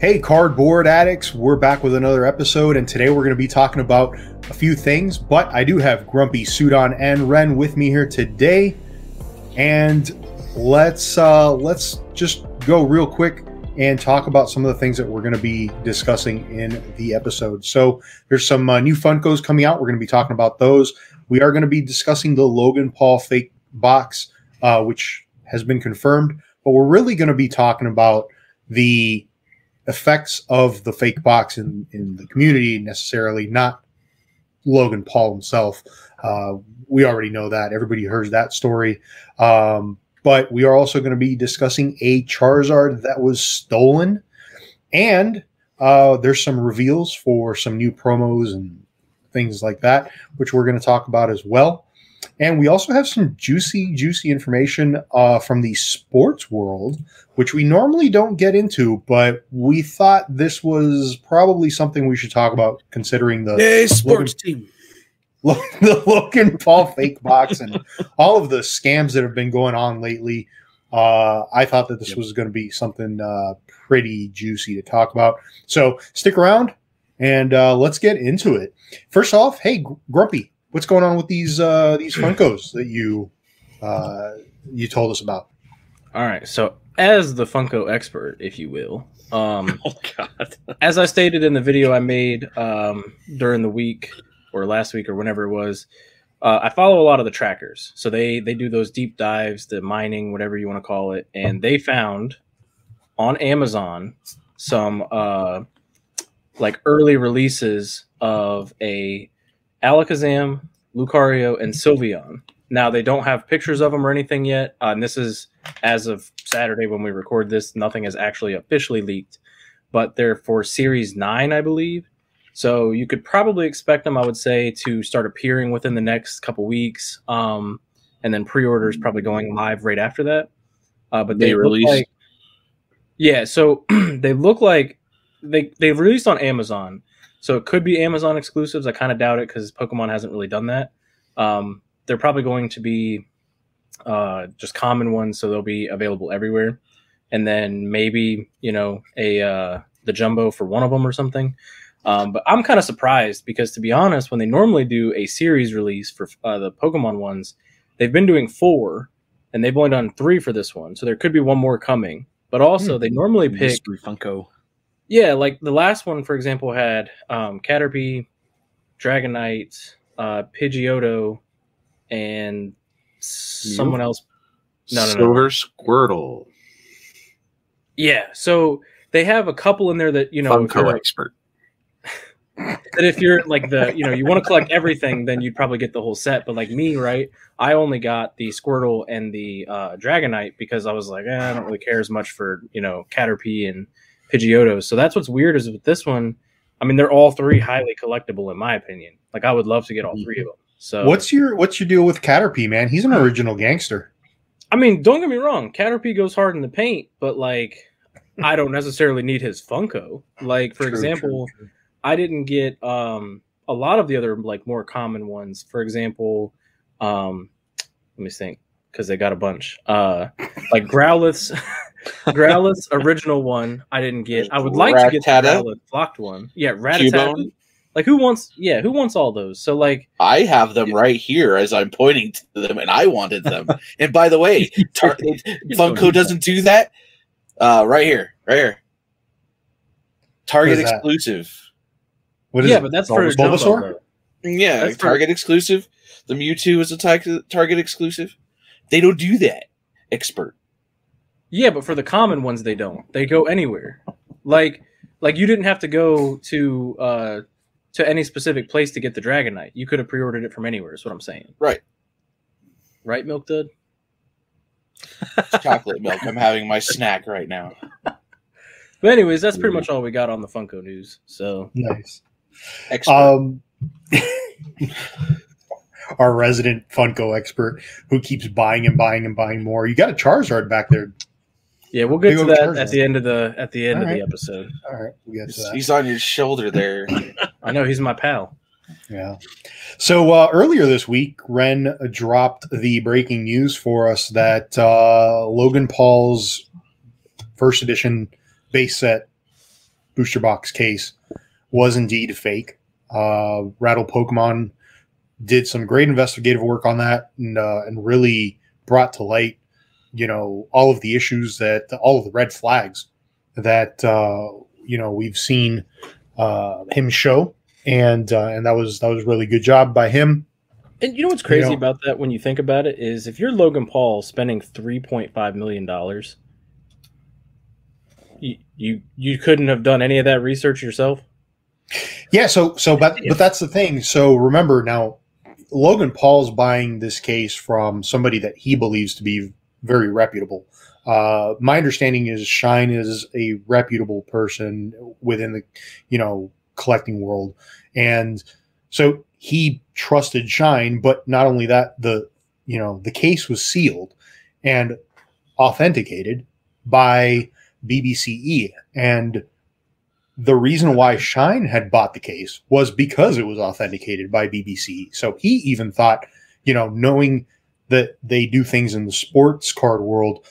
Hey, cardboard addicts, we're back with another episode, and today we're going to be talking about a few things. But I do have Grumpy, Sudan, and Ren with me here today, and let's uh, let's just go real quick and talk about some of the things that we're going to be discussing in the episode. So there's some uh, new Funkos coming out. We're going to be talking about those. We are going to be discussing the Logan Paul fake box, uh, which has been confirmed, but we're really going to be talking about the effects of the fake box in, in the community necessarily, not Logan Paul himself. Uh, we already know that. Everybody heard that story. Um, but we are also going to be discussing a Charizard that was stolen. And uh, there's some reveals for some new promos and things like that, which we're going to talk about as well. And we also have some juicy, juicy information uh, from the sports world, which we normally don't get into, but we thought this was probably something we should talk about considering the hey, sports Logan, team. the Logan Paul fake box and all of the scams that have been going on lately. Uh, I thought that this Yep. was going to be something uh, pretty juicy to talk about. So stick around and uh, let's get into it. First off, hey Grumpy, what's going on with these uh, these Funkos that you uh, you told us about? All right. So, as the Funko expert, if you will, um, Oh God. as I stated in the video I made um, during the week or last week or whenever it was, uh, I follow a lot of the trackers. So they they do those deep dives, the mining, whatever you want to call it, and they found on Amazon some uh, like early releases of a Alakazam, Lucario, and Sylveon. Now they don't have pictures of them or anything yet, uh, and this is as of Saturday when we record this. Nothing has actually officially leaked, but they're for Series Nine, I believe. So you could probably expect them, I would say, to start appearing within the next couple weeks, um, and then pre-orders probably going live right after that. Uh, but they They like, yeah. So they look like they they released on Amazon, so it could be Amazon exclusives. I kind of doubt it because Pokemon hasn't really done that. Um, they're probably going to be uh, just common ones, so they'll be available everywhere. And then maybe you know a uh, the jumbo for one of them or something. Um, but I'm kind of surprised because to be honest, when they normally do a series release for uh, the Pokemon ones, they've been doing four, and they've only done three for this one. So there could be one more coming. But also, they normally pick Mystery Funko. Yeah, like the last one, for example, had um, Caterpie, Dragonite, uh, Pidgeotto, and someone else. No, no, no. Silver Squirtle. Yeah, so they have a couple in there that you know Funko expert. that if you're like the you know you want to collect everything, then you'd probably get the whole set. But like me, right? I only got the Squirtle and the uh, Dragonite because I was like, eh, I don't really care as much for you know Caterpie and Pidgeotto. So that's what's weird is with this one. I mean, they're all three highly collectible in my opinion. Like I would love to get all three of them. So What's your what's your deal with Caterpie, man? He's an original gangster. I mean, don't get me wrong, Caterpie goes hard in the paint, but like I don't necessarily need his Funko. Like for True, example, true, true. I didn't get um a lot of the other like more common ones. For example, um let me think because they got a bunch. Uh like Growlithe original one I didn't get. I would like to get the Rattata? Growlithe flocked one. Yeah, Rattata. Like who wants yeah, who wants all those? So like I have them right here as I'm pointing to them, and I wanted them. and by the way, Tar- Funko doesn't do that. Uh, right here, right here. Target What is that? exclusive. What is yeah, it? but that's Bul- for Bulbasaur? though. Yeah, That's for- Target exclusive. The Mewtwo is a tar- Target exclusive. They don't do that. Expert. Yeah, but for the common ones, they don't. They go anywhere. Like, like you didn't have to go to uh to any specific place to get the Dragonite. You could have pre-ordered it from anywhere. Is what I'm saying. Right. Right, Milk Dud. Chocolate milk. I'm having my snack right now. But anyways, that's pretty much all we got on the Funko news. So Nice. Expert. Um, our resident Funko expert who keeps buying and buying and buying more. You got a Charizard back there. Yeah, we'll get Big to that Charizard. at the end of the at the end of Alright. the episode. All right, we got to that. He's on your shoulder there. I know he's my pal. Yeah. So uh, earlier this week, Ren dropped the breaking news for us that uh, Logan Paul's first edition base set booster box case was indeed fake. Uh, Rattle Pokemon did some great investigative work on that and, uh, and really brought to light, you know, all of the issues that all of the red flags that uh, you know we've seen uh, him show, and uh, and that was that was a really good job by him. And you know what's crazy You know- about that when you think about it is if you're Logan Paul spending three point five million dollars, you, you you couldn't have done any of that research yourself. Yeah, so so but but that's the thing. So remember now, Logan Paul's buying this case from somebody that he believes to be very reputable. Uh, my understanding is Shine is a reputable person within the you know collecting world, and so he trusted Shine. But not only that, the you know the case was sealed and authenticated by BBCE, and the reason why Shine had bought the case was because it was authenticated by BBC. So he even thought, you know, knowing that they do things in the sports card world,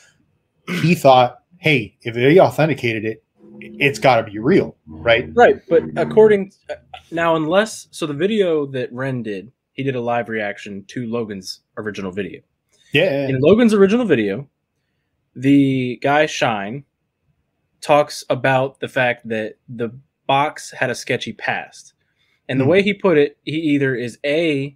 he thought, hey, if they authenticated it, it's got to be real, right? Right, but according now, unless so, the video that Ren did, he did a live reaction to Logan's original video. Yeah. In Logan's original video, the guy Shine talks about the fact that the box had a sketchy past. And the Hmm. way he put it, he either is A,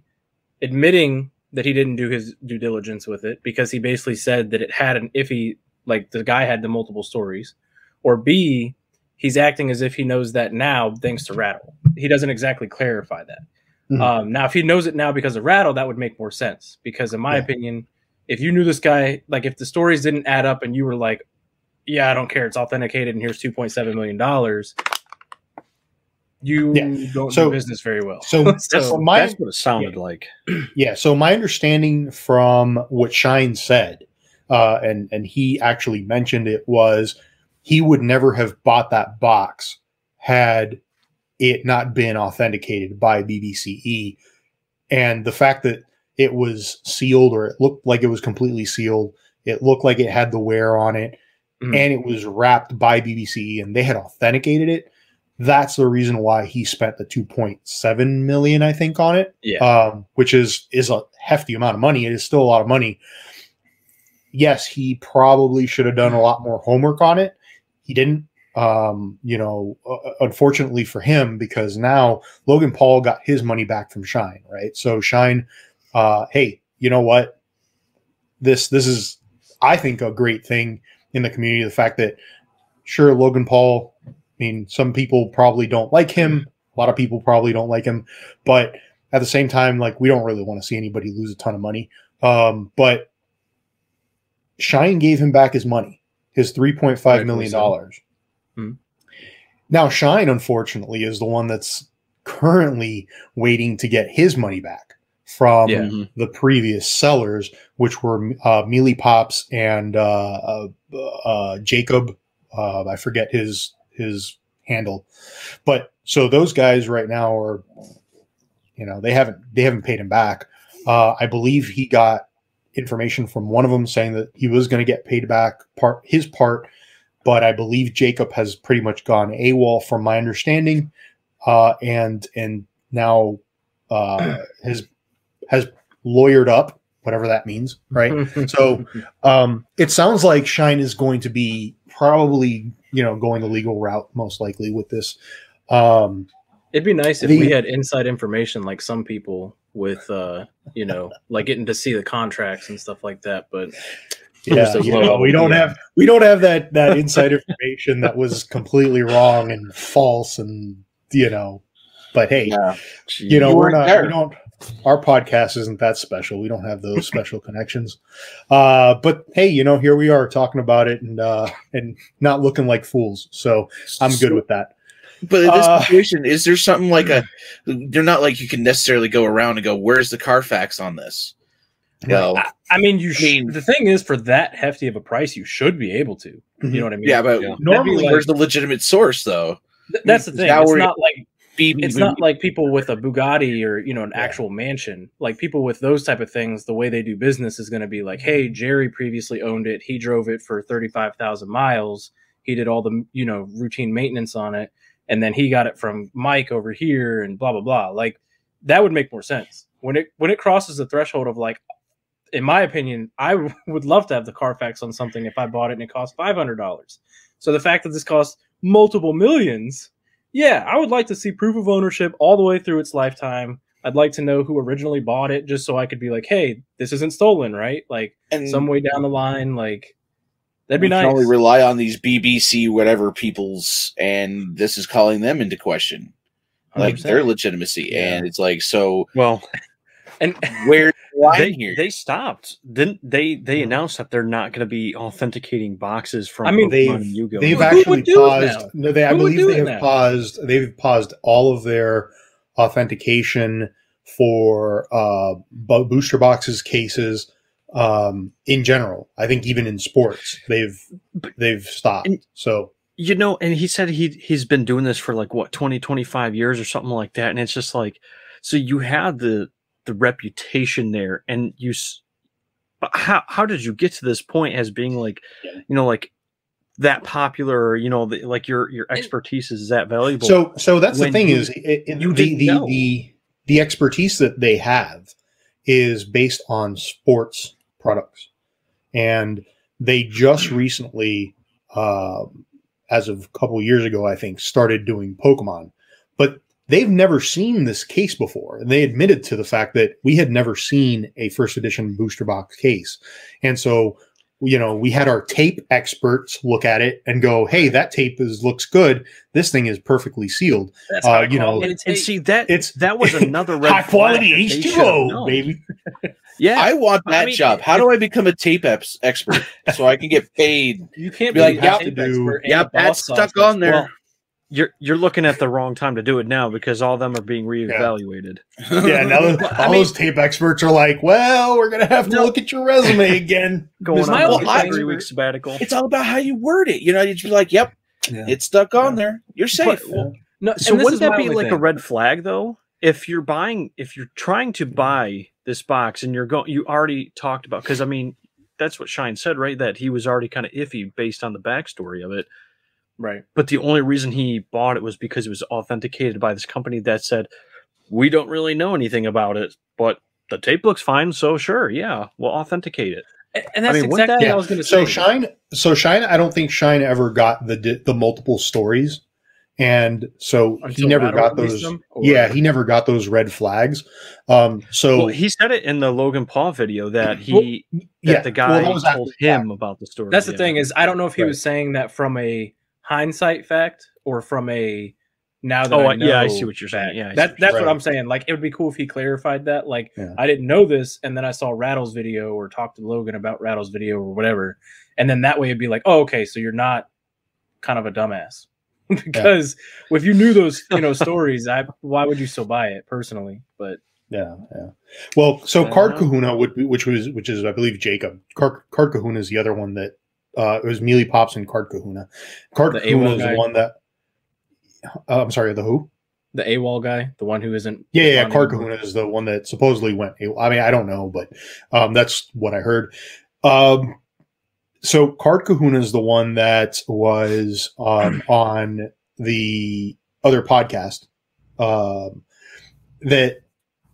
admitting that he didn't do his due diligence with it because he basically said that it had an iffy, like the guy had the multiple stories, or B, he's acting as if he knows that now thanks to Rattle. He doesn't exactly clarify that. Mhm. Um, now, if he knows it now because of Rattle, that would make more sense. Because in my Yeah. opinion, if you knew this guy, like if the stories didn't add up and you were like, "Yeah, I don't care, it's authenticated, and here's two point seven million dollars," you Yeah. don't So- do business very well. So, So so my That's what it sounded like. Yeah. So my understanding from what Shine said, uh, and and he actually mentioned it was he would never have bought that box had it not been authenticated by BBCE, and the fact that it was sealed or it looked like it was completely sealed, it looked like it had the wear on it, Mhm. and it was wrapped by BBCE, and they had authenticated it. That's the reason why he spent the 2.7 million, I think, on it yeah, um, which is is a hefty amount of money. It is still a lot of money. Yes, he probably should have done a lot more homework on it. He didn't. Um, you know, uh, unfortunately for him, because now Logan Paul got his money back from Shine, right? So Shine, uh, hey, you know what? This this is, I think, a great thing in the community. The fact that sure, Logan Paul. I mean, some people probably don't like him. A lot of people probably don't like him, but at the same time, like we don't really want to see anybody lose a ton of money. Um, but Shine gave him back his money, his three point five Rightfully million so. dollars. Hmm. Now Shine, unfortunately, is the one that's currently waiting to get his money back from Yeah. Mhm. the previous sellers, which were uh, Mealy Pops and uh, uh, uh, Jacob. Uh, I forget his his handle, but so those guys right now are, you know, they haven't they haven't paid him back. Uh, I believe he got information from one of them saying that he was going to get paid back part his part, but I believe Jacob has pretty much gone AWOL from my understanding, uh, and and now uh, has has lawyered up, whatever that means, right? So um, it sounds like Shine is going to be probably you know going the legal route most likely with this. Um, It'd be nice if The- we had inside information like some people with, uh, you know, like getting to see the contracts and stuff like that. But yeah, you know, we don't have we don't have that that inside information that was completely wrong and false and you know. But hey, Yeah. you know You we're weren't not there. we don't our podcast isn't that special we don't have those special connections uh but hey you know here we are talking about it and uh and not looking like fools so i'm good with that But in this Uh, situation, is there something like a? They're not like you can necessarily go around and go, "Where's the Carfax on this?" No. I, I mean, you. Sh- mean- the thing is, for that hefty of a price, you should be able to. You know what I mean? Yeah, but Yeah. normally where's the legitimate source though? Th- that's the thing. Now It's not like It's not like people with a Bugatti or you know an actual mansion. Like people with those type of things, the way they do business is going to be like, mm-hmm. hey, Jerry previously owned it. He drove it for thirty five thousand miles. He did all the you know routine maintenance on it, and then he got it from Mike over here, and blah blah blah. Like that would make more sense when it when it crosses the threshold of like. In my opinion, I would love to have the Carfax on something if I bought it and it cost five hundred dollars. So the fact that this costs multiple millions yeah, I would like to see proof of ownership all the way through its lifetime. I'd like to know who originally bought it just so I could be like, hey, this isn't stolen, right? Like and some way down the line, like that'd be we nice. can only rely on these BBC whatever peoples, and this is calling them into question, like 100%. their legitimacy. Yeah. And it's like, so Well, and where's the line they, here? they stopped. Didn't they? They announced that they're not going to be authenticating boxes from. I mean, they've- Yu-Gi-Oh! They've Who actually do paused. No, they I Who would believe they have now? paused. They've paused all of their authentication for uh, booster boxes, cases, um, in general. I think even in sports, they've But- they've stopped. And- so you know and he said he he's been doing this for like what 20 25 years or something like that and it's just like so you had the the reputation there and you how how did you get to this point as being like you know like that popular or, you know the, like your your expertise is that valuable so so that's the thing you- is it, it- you the the, know. the the expertise that they have is based on sports products. And they just recently um as of a couple years ago i think started doing pokemon they've never seen this case before. And they admitted to the fact that we had never seen a first edition booster box case. And so you know we had our tape experts look at it and go hey that tape is looks good. This thing is perfectly sealed. That's uh, you know, and, and see that it's that was another red high quality flag that they should have h2o baby. Yeah. I want I that mean, job. How do I become a tape eps expert so I can get paid? you can't Be be like, like, yep, do- expert Yep, that's stuck on there. well you're you're looking at the wrong time to do it now because all of them are being reevaluated yeah now that Well, I all mean- those tape experts are like well we're gonna have to No. look at your resume again going on My a only three week sabbatical it's all about how you word it. You know, you just be like, "Yep, Yeah. it's stuck on there. You're safe." But, well, No, So wouldn't that be only like a red flag though? If you're buying, if you're trying to buy this box and you're going, you already talked about because I mean that's what Shine said, right? That he was already kind of iffy based on the backstory of it. Right? But the only reason he bought it was because it was authenticated by this company that said we don't really know anything about it, but the tape looks fine, so sure, yeah, we'll authenticate it. And- And that's mean, wouldn't exactly that- what I was going to so say. shine so shine i don't think shine ever got the the multiple stories and so he never Rattle got those them, yeah he never got those red flags um so Well, he said it in the Logan Paul video that he Well, that yeah the well, guy that told him fact. about the story. That's the yeah. thing is I don't know if he Right. was saying that from a hindsight fact or from a now that Oh, I I- yeah, I see what you're saying. Yeah, I that, that's you're what. I'm saying. Like it would be cool if he clarified that. Like Yeah. I didn't know this, and then I saw Rattle's video or talked to Logan about Rattle's video or whatever, and then that way it'd be like, oh, okay, so you're not kind of a dumbass because if you knew those you know stories, I why would you still buy it personally? But Yeah, yeah. Well, so Card. Kahuna would be, which was which is I believe Jacob. Card, Card Kahuna is the other one that uh it was Mealy Pops and Card Kahuna. Card The Kahuna AWOL is the one that uh, I'm sorry, the who? the AWOL guy, the one who isn't Yeah, yeah, Card. Kahuna is the one that supposedly went. I mean, I don't know, but um that's what I heard. Um so Card Kahuna is the one that was um on the other podcast um that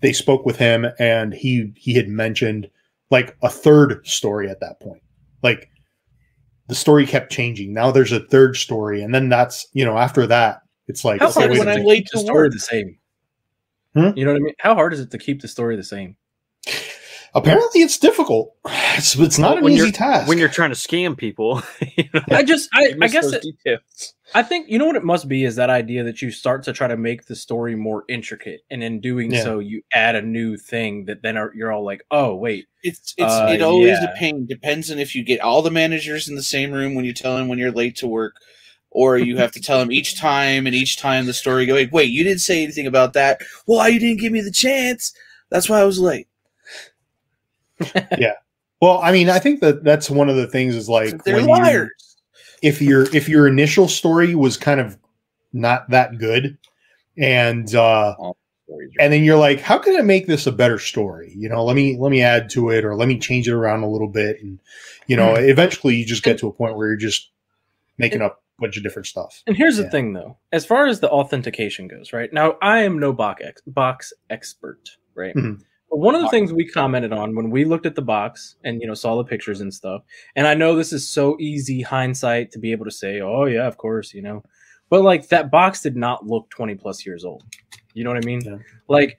they spoke with him and he he had mentioned like a third story at that point like the story kept changing now there's a third story and then that's you know after that it's like How okay, hard is it when to I'm minute. late keep the story the same? Hmm? You know what I mean? How hard is it to keep the story the same? Apparently it's difficult it's, it's not Well, an when easy you're- task when you're trying to scam people. you know, I just, I, I guess, it. I think you know what it must be is that idea that you start to try to make the story more intricate, and in doing Yeah. so, you add a new thing that then are, you're all like, oh wait, It's it's Uh, it always yeah. a pain. Depends on if you get all the managers in the same room when you tell them when you're late to work, or you have to tell them each time, and each time the story go, wait, wait, you didn't say anything about that. Well, you didn't give me the chance. That's why I was late. well i mean i think that that's one of the things is like They're when you- liars. if your if your initial story was kind of not that good and uh, and then you're like, how can I make this a better story? You know, let me let me add to it or let me change it around a little bit, and you know, eventually you just get to a point where you're just making up a bunch of different stuff. And here's the thing, though, as far as the authentication goes, right now, I am no box ex- box expert, right? Mhm. One of the things we commented on when we looked at the box and you know saw the pictures and stuff, and I know this is so easy hindsight to be able to say, oh yeah, of course, you know, but like that box did not look 20 plus years old. You know what I mean? Yeah. Like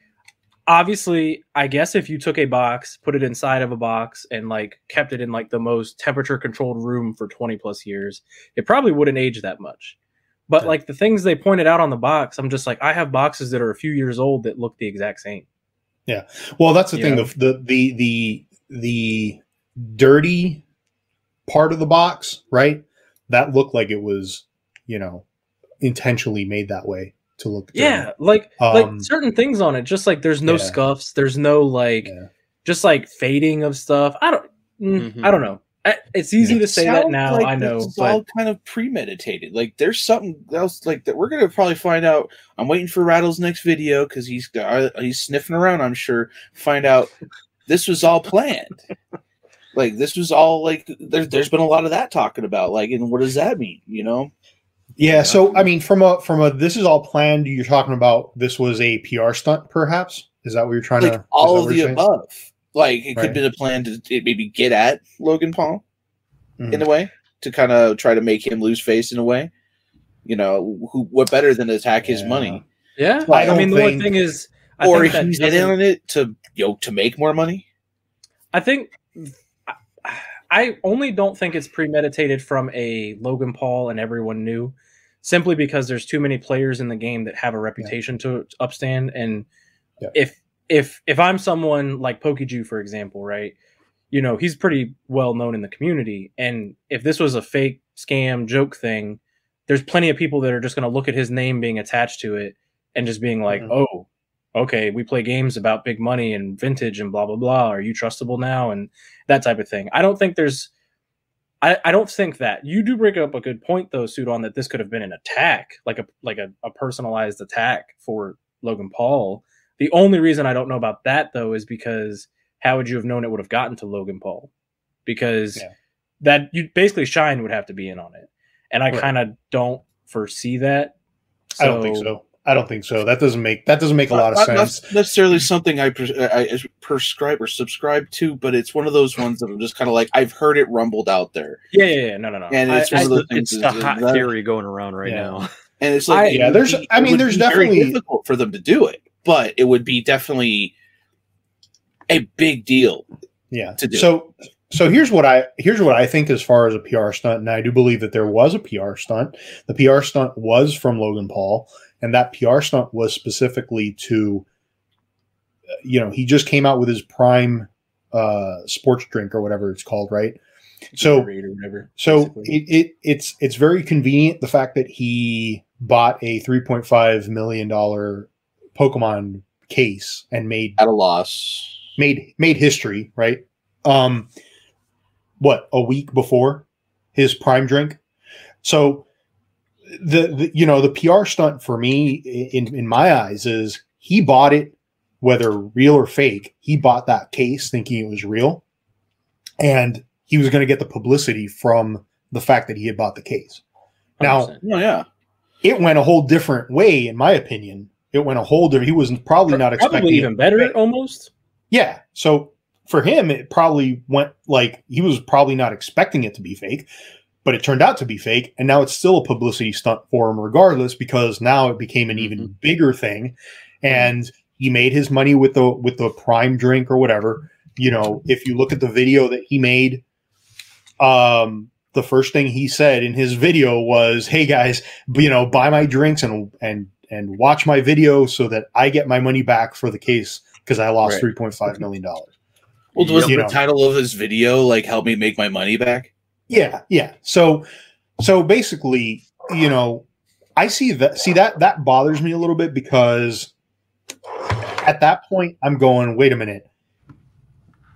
obviously, I guess if you took a box, put it inside of a box, and like kept it in like the most temperature controlled room for 20 plus years, it probably wouldn't age that much. But Yeah. like the things they pointed out on the box, I'm just like, I have boxes that are a few years old that look the exact same. Well, that's the You thing. know? The, the the the the dirty part of the box, right? That looked like it was, you know, intentionally made that way to look. dirty. Yeah, like Um, like certain things on it, just like there's no yeah. scuffs, there's no like Yeah. just like fading of stuff. I don't, mm, Mhm. I don't know. I- It's easy Yeah. to say that now. like I know, This is but all kind of premeditated. Like there's something else like that. We're gonna probably find out. I'm waiting for Rattle's next video because he's uh, he's sniffing around. I'm sure find out this was all planned. like this was all like there's there's been a lot of that talking about. Like and what does that mean? You know? Yeah. So I mean, from a from a this is all planned. You're talking about this was a PR stunt, perhaps? Is that what you're trying Like to? all of the saying? above. Like it could Right. have been a plan to maybe get at Logan Paul Mhm. in a way to kind of try to make him lose face in a way. You know, who what better than to attack his Yeah. money? yeah, I I, don't mean, the only think- thing is, I or think he's in on it to you know to make more money. I think I- I only don't think it's premeditated from a Logan Paul and everyone knew, simply because there's too many players in the game that have a reputation to upstand. And Yeah. if if if I'm someone like PokeJu, for example, right, you know he's pretty well known in the community, and if this was a fake scam joke thing, there's plenty of people that are just going to look at his name being attached to it and just being like, Mhm. oh. Okay, we play games about big money and vintage and blah blah blah. Are you trustable now? And that type of thing. I don't think there's I, I don't think that you do bring up a good point though, Sudon, that this could have been an attack, like a like a, a personalized attack for Logan Paul. The only reason I don't know about that though is because how would you have known it would have gotten to Logan Paul? Because Yeah. that you basically Shine would have to be in on it. And I Right. kind of don't foresee that. I don't think so. I don't think so. That doesn't make that doesn't make a lot of Not- not sense. necessarily something I, pres- I prescribe or subscribe to, but it's one of those ones that I'm just kind of like I've heard it rumbled out there, Yeah, yeah, yeah. No, no, no. and it's I- one I- of those It's things. the is- is hot that- theory going around right Yeah. now. and it's like I- Yeah, there's- be- I mean, there's definitely- difficult for them to do it, but it would be definitely a big deal. Yeah. to do. So so here's what I here's what I think as far as a PR stunt, and I do believe that there was a PR stunt. The PR stunt was from Logan Paul, and that PR stunt was specifically to, uh, you know, he just came out with his prime uh, sports drink or whatever it's called, right? So or whatever. so it, it it's it's very convenient the fact that he bought a 3.5 million dollar Pokemon case and made At a loss. made made history, right? Um what, a week before his prime drink. So the, the you know, the PR stunt for me in in my eyes is he bought it whether real or fake. He bought that case thinking it was real and he was going to get the publicity from the fact that he had bought the case. Now, 100%. Oh yeah, it went a whole different way in my opinion. It went a whole different he was probably not expecting probably it even better fake. almost. Yeah. So for him, it probably went like he was probably not expecting it to be fake, but it turned out to be fake. And now it's still a publicity stunt for him, regardless, because now it became an even bigger thing. And he made his money with the with the prime drink or whatever. You know, if you look at the video that he made, um, the first thing he said in his video was, "Hey guys, you know, buy my drinks and and and watch my video so that I get my money back for the case because I lost Right. three point five million dollars." well, was the know. title of his video like "Help me make my money back"? Yeah, yeah. So, so basically, you know, I see that. See that that bothers me a little bit because at that point, I'm going, wait a minute,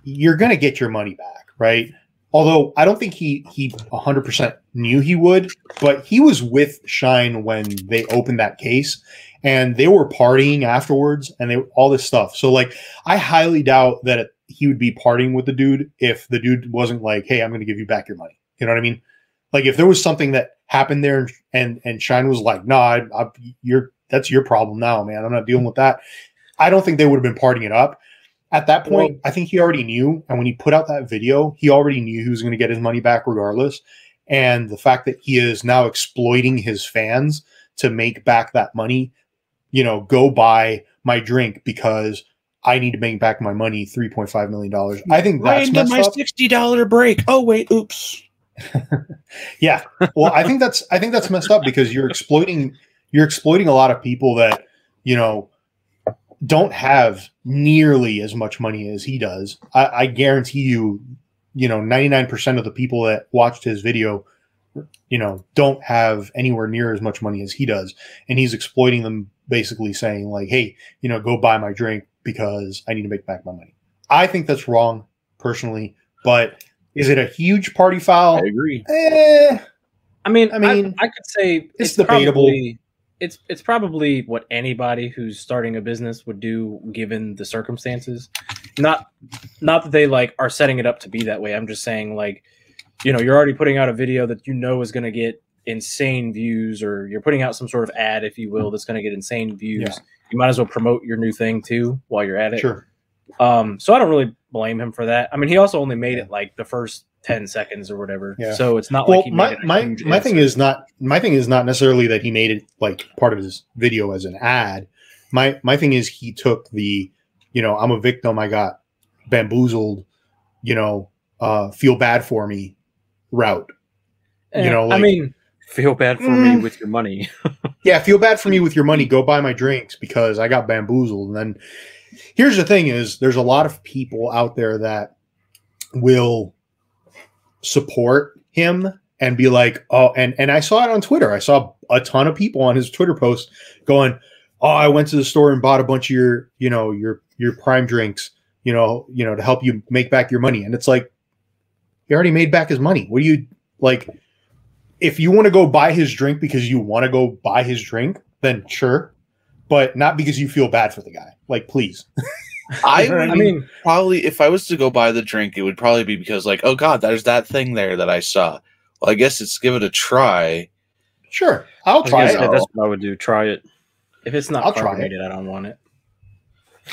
you're going to get your money back, right? Although I don't think he he 100% knew he would, but he was with Shine when they opened that case, and they were partying afterwards and they all this stuff. So like I highly doubt that he would be partying with the dude if the dude wasn't like, "Hey, I'm going to give you back your money." You know what I mean? Like if there was something that happened there and and, Shine was like, "No, I, I, you're that's your problem now, man. I'm not dealing with that." I don't think they would have been partying it up. At that point, Well- I think he already knew, and when he put out that video, he already knew he was going to get his money back regardless. And the fact that he is now exploiting his fans to make back that money, you know, go buy my drink because I need to make back my money, three point five million dollars. I think that's Right into my up. sixty dollar break. Oh wait, oops. Yeah. Well, I think that's I think that's messed up because you're exploiting you're exploiting a lot of people that, you know, don't have nearly as much money as he does. I, I guarantee you, you know, 99% of the people that watched his video, you know, don't have anywhere near as much money as he does. And he's exploiting them basically saying, like, hey, you know, go buy my drink because I need to make back my money. I think that's wrong personally, but is it a huge party foul? I agree. Eh, I mean, I I mean, mean, I, could say it's debatable. Probably, it's it's probably what anybody who's starting a business would do given the circumstances. Not not that they like are setting it up to be that way. I'm just saying like, you know, you're already putting out a video that you know is going to get insane views, or you're putting out some sort of ad, if you will, that's going to get insane views. Yeah. You might as well promote your new thing too while you're at it. sure. Um, so I don't really blame him for that. I mean, he also only made it like the first ten seconds or whatever. Yeah. So it's not Well, like he my made it my, my thing is not my thing is not necessarily that he made it like part of his video as an ad. My my thing is he took the, you know, I'm a victim. I got bamboozled. You know, uh, feel bad for me route. you know, I mean, Feel bad for Mm. me with your money. Yeah, feel bad for me with your money. Go buy my drinks because I got bamboozled. And then here's the thing: is there's a lot of people out there that will support him and be like, oh, and and I saw it on Twitter. I saw a ton of people on his Twitter post going, oh, I went to the store and bought a bunch of your, you know, your your prime drinks, you know, you know, to help you make back your money. And it's like, he already made back his money. What do you like? If you want to go buy his drink because you want to go buy his drink, then sure, but not because you feel bad for the guy. Like, please. I You know what would I mean, probably if I was to go buy the drink, it would probably be because like, oh god, there's that thing there that I saw. Well, I guess it's give it a try. Sure, I'll try it. that's what I would do. Try it. if it's not I'll try it. I don't want it.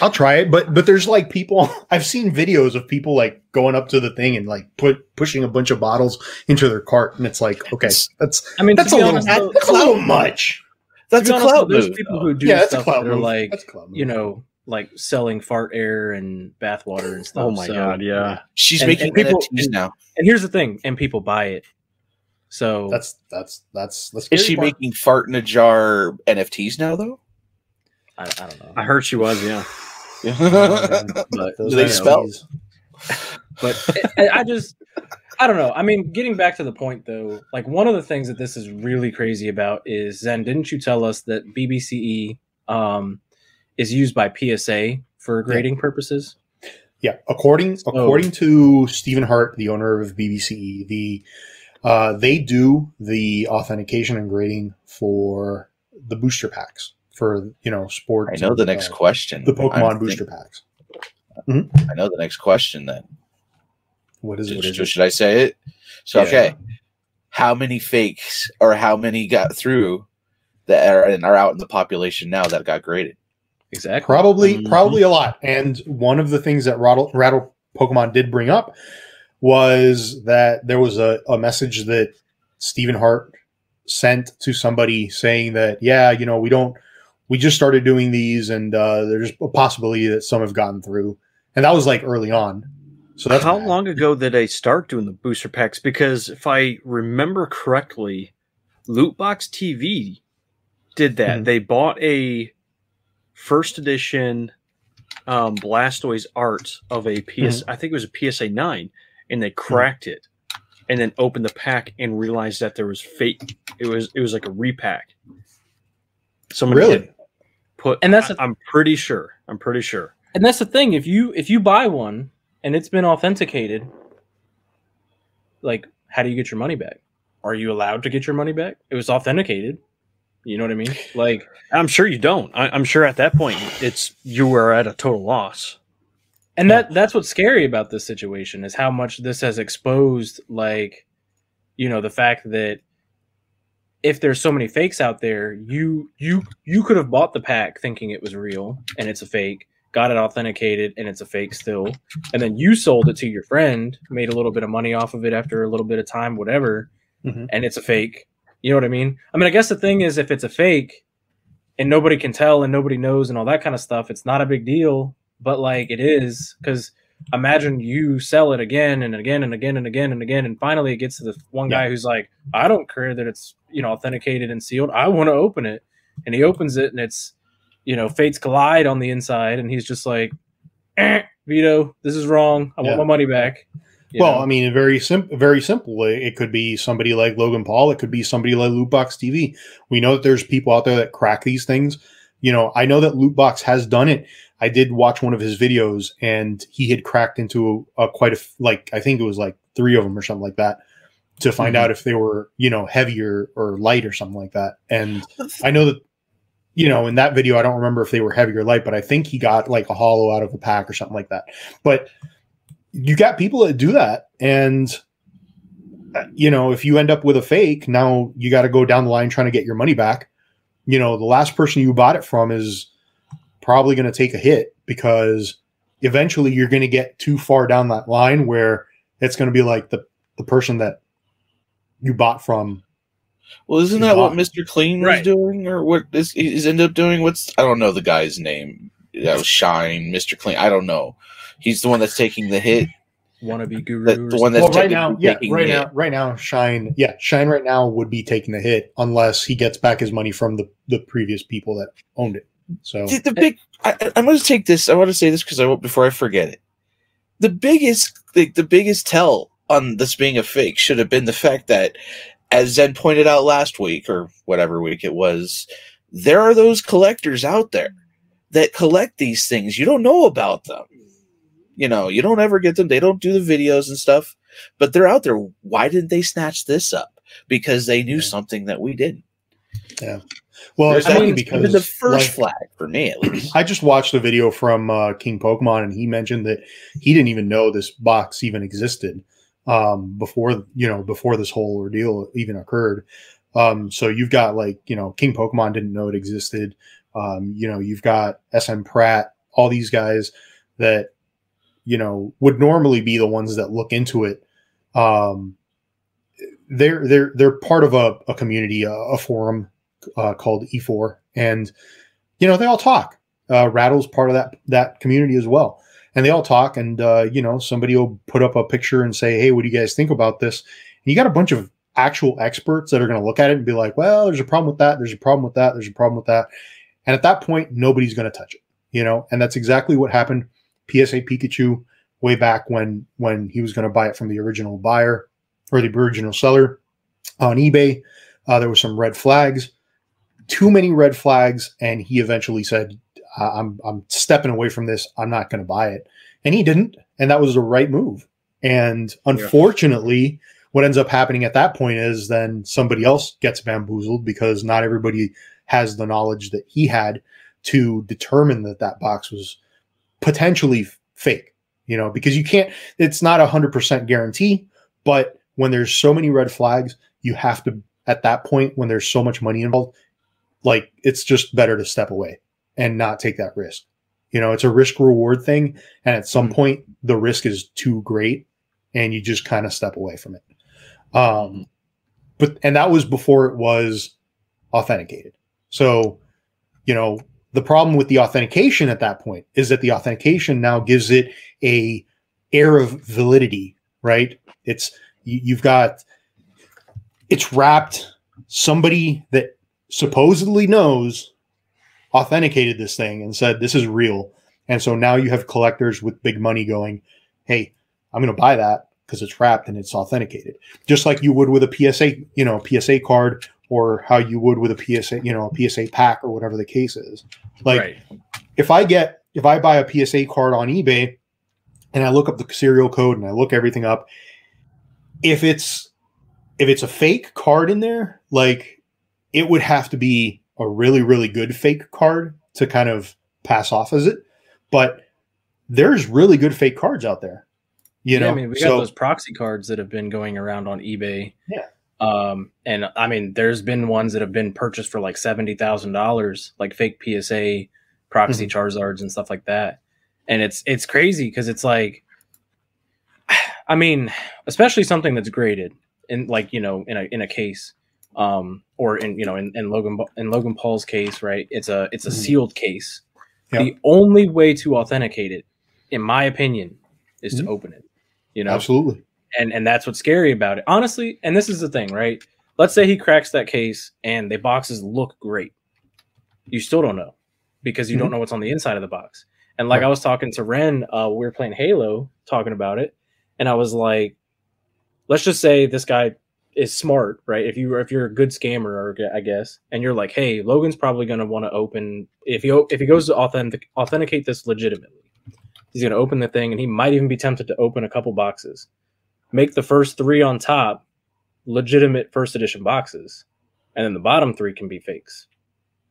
I'll try it, but but there's like people I've seen videos of people like going up to the thing and like put pushing a bunch of bottles into their cart, and it's like, okay, that's I mean, that's a be little honest, that's a little much. That's a be honest, clout There's move. people who do yeah, that's a stuff clout that are move. like, that's a clout move. you know, like selling fart air and bathwater and stuff. Oh my So- god, yeah. She's and- making and people- NFTs now. And here's the thing, and people buy it. So that's that's that's the Is she part. making fart in a jar NFTs now though? I, I don't know. I heard she was, yeah. but Do they NFTs. spell? but I, I just I don't know. I mean, getting back to the point though, like one of the things that this is really crazy about is Zen. Didn't you tell us that BBCE um, is used by PSA for grading purposes? Yeah, according So- according to Stephen Hart, the owner of BBCE, the uh, they do the authentication and grading for the booster packs for you know sport. I know the next uh, question. the Pokemon I'm booster think- packs. I know the next question then. What is it? What Should, it? should I say it? So Yeah. okay. How many fakes or how many got through that are and are out in the population now that got graded? Exactly. Probably, Mhm. probably a lot. And one of the things that Rattle, Rattle Pokemon did bring up was that there was a, a message that Stephen Hart sent to somebody saying that, yeah, you know, we don't, we just started doing these, and uh, there's a possibility that some have gotten through, and that was like early on. So that's How bad. long ago did they start doing the booster packs? Because if I remember correctly, Lootbox TV did that. Mhm. They bought a first edition um, Blastoise art of a PS. I think it was a PSA nine, and they cracked it, and then opened the pack and realized that there was fake. It was it was like a repack. Somebody Really? put, And that's I, a- I'm pretty sure. I'm pretty sure. And that's the thing. If you if you buy one and it's been authenticated, like how do you get your money back? Are you allowed to get your money back? It was authenticated. You know what I mean? Like I'm sure you don't. I, I'm sure at that point it's you were at a total loss. and that that's what's scary about this situation is how much this has exposed like you know the fact that if there's so many fakes out there you you you could have bought the pack thinking it was real and it's a fake got it authenticated and it's a fake still and then you sold it to your friend made a little bit of money off of it after a little bit of time whatever Mhm. and it's a fake you know what i mean? I mean i guess the thing is if it's a fake and nobody can tell and nobody knows and all that kind of stuff it's not a big deal but like it is because imagine you sell it again and again and again and again and again and finally it gets to the one guy who's like i don't care that it's you know authenticated and sealed. I want to open it. And he opens it and it's you know fates collide on the inside and he's just like eh, vito this is wrong. I Yeah. want my money back well, know? I mean, very simple. Very simple. It could be somebody like Logan Paul. It could be somebody like Lootbox TV. We know that there's people out there that crack these things. You know, I know that Lootbox has done it. I did watch one of his videos, and he had cracked into a, quite a like I think it was like three of them or something like that to find Mhm. out if they were you know heavier or light or something like that. And I know that you know in that video I don't remember if they were heavy or light, but I think he got like a hollow out of a pack or something like that. But you got people that do that and uh, you know if you end up with a fake now you got to go down the line trying to get your money back you know the last person you bought it from is probably going to take a hit because eventually you're going to get too far down that line where it's going to be like the the person that you bought from Well, isn't that what. Mr. Clean was Right. doing, or what is he's ended up doing? What's I don't know the guy's name. That was Shine, Mr. Clean. I don't know. He's the one that's taking the hit. wannabe guru The- or the one that's well right now yeah taking right the now hit. right now shine yeah shine right now would be taking the hit unless he gets back his money from the the previous people that owned it so The, the big. I, I- I'm going to take this. I want to say this because I won't before I forget it. The biggest, the, the biggest tell on this being a fake should have been the fact that, as Zen pointed out last week or whatever week it was, there are those collectors out there that collect these things. You don't know about them. You know, you don't ever get them. They don't do the videos and stuff, but they're out there. Why didn't they snatch this up? Because they knew Yeah. something that we didn't. Yeah. Well There's I mean, because the first like- flag for me, at least. I just watched a video from uh, King Pokemon, and he mentioned that he didn't even know this box even existed um, before you know before this whole ordeal even occurred. Um, so you've got like you know King Pokemon didn't know it existed. Um, you know you've got SM Pratt, all these guys that you know would normally be the ones that look into it. Um, they're they're they're part of a, a community, a, a forum uh, called E4, and you know they all talk uh, Rattle's part of that that community as well, and they all talk. And uh, you know, somebody will put up a picture and say, "Hey, what do you guys think about this?" And you got a bunch of actual experts that are going to look at it and be like, "Well, there's a problem with that. There's a problem with that. There's a problem with that." And at that point, nobody's going to touch it. You know, and that's exactly what happened. PSA Pikachu way back when when he was going to buy it from the original buyer or the original seller on eBay. Uh, there were some red flags, too many red flags, and he eventually said, I'm I'm stepping away from this. I'm not going to buy it, and he didn't, and that was the right move. And unfortunately, what ends up happening at that point is then somebody else gets bamboozled because not everybody has the knowledge that he had to determine that that box was potentially fake. You know, because you can't. It's not a hundred percent guarantee, but when there's so many red flags, you have to at that point when there's so much money involved like it's just better to step away and not take that risk. You know, it's a risk reward thing. And at some Mhm. point, the risk is too great and you just kind of step away from it. Um, but, and that was before it was authenticated. So, you know, the problem with the authentication at that point is that the authentication now gives it a air of validity, right? It's, you, you've got, it's wrapped. Somebody that supposedly knows authenticated this thing and said this is real. And so now you have collectors with big money going hey i'm going to buy that because it's wrapped and it's authenticated. Just like you would with a psa you know psa card or how you would with a psa you know a psa pack or whatever the case is like right. if I get if I buy a PSA card on eBay and I look up the serial code and I look everything up, if it's if it's a fake card in there, like it would have to be a really, really good fake card to kind of pass off as it. But there's really good fake cards out there. You know, yeah, I mean, we got so those proxy cards that have been going around on eBay. Yeah. Um, and I mean, there's been ones that have been purchased for like seventy thousand dollars, like fake PSA proxy Mm-hmm. Charizards and stuff like that. And it's it's crazy because it's like, I mean, especially something that's graded in like you know in a in a case, um, or in you know in, in Logan in Logan Paul's case, right? It's a it's a Mhm. sealed case. Yeah. The only way to authenticate it, in my opinion, is Mhm. to open it. You know, absolutely. And and that's what's scary about it. Honestly and this is the thing right? Let's say he cracks that case and the boxes look great. You still don't know because you don't know what's on the inside of the box. And like Right. i was talking to ren uh we were playing halo talking about it and i was like let's just say this guy is smart right? If you if you're a good scammer or i guess and you're like hey logan's probably going to want to open if he if he goes to authentic authenticate this legitimately he's going to open the thing and he might even be tempted to open a couple boxes make the first three on top legitimate first edition boxes and then the bottom three can be fakes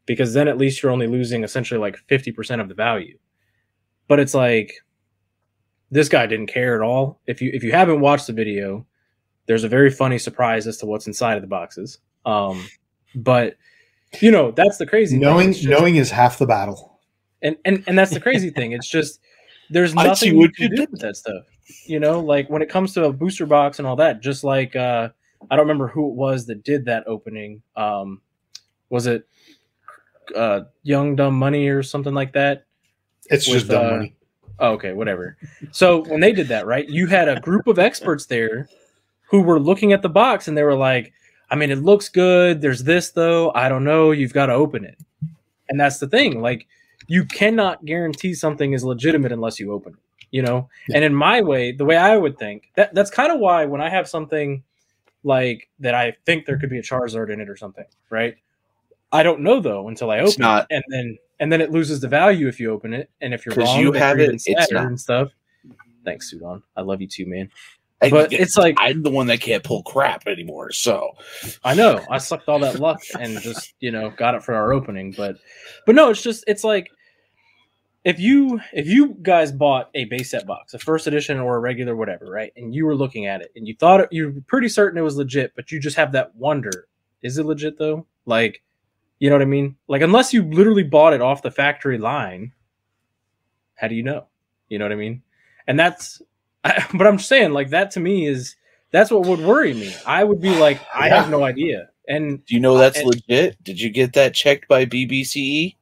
because then at least you're only losing essentially like 50% of the value but it's like this guy didn't care at all if you if you haven't watched the video there's a very funny surprise as to what's inside of the boxes um but you know that's the crazy. Knowing just- knowing is half the battle. and and and that's the crazy thing. It's just there's nothing you what can do with that stuff. You know, like when it comes to a booster box and all that. Just like uh, I don't remember who it was that did that opening. Um, was it uh, Young Dumb Money or something like that? It's With, just dumb uh, money. Oh, okay, whatever. So when they did that, right, you had a group of experts there who were looking at the box and they were like, I mean, it looks good. There's this though. I don't know. You've got to open it. And that's the thing. Like, you cannot guarantee something is legitimate unless you open it. You know? Yeah. And in my way, the way I would think, that that's kind of why when I have something like that I think there could be a Charizard in it or something, right? I don't know though until I open It's not. it. And then and then it loses the value if you open it. And if you're wrong, you have it, it's not. and stuff. Thanks, Sudan. I love you too, man. But it's like I'm the one that can't pull crap anymore. So I know I sucked all that luck and just you know got it for our opening, but but no, it's just it's like if you if you guys bought a base set box, a first edition or a regular whatever, right, and you were looking at it and you thought it, you're pretty certain it was legit, but you just have that wonder, is it legit though? Like, you know what I mean? Like unless you literally bought it off the factory line, how do you know? You know what I mean? And that's, but I'm saying like that to me is that's what would worry me. I would be like, I Yeah. have no idea. And do you know that's and- legit? Did you get that checked by BBCE?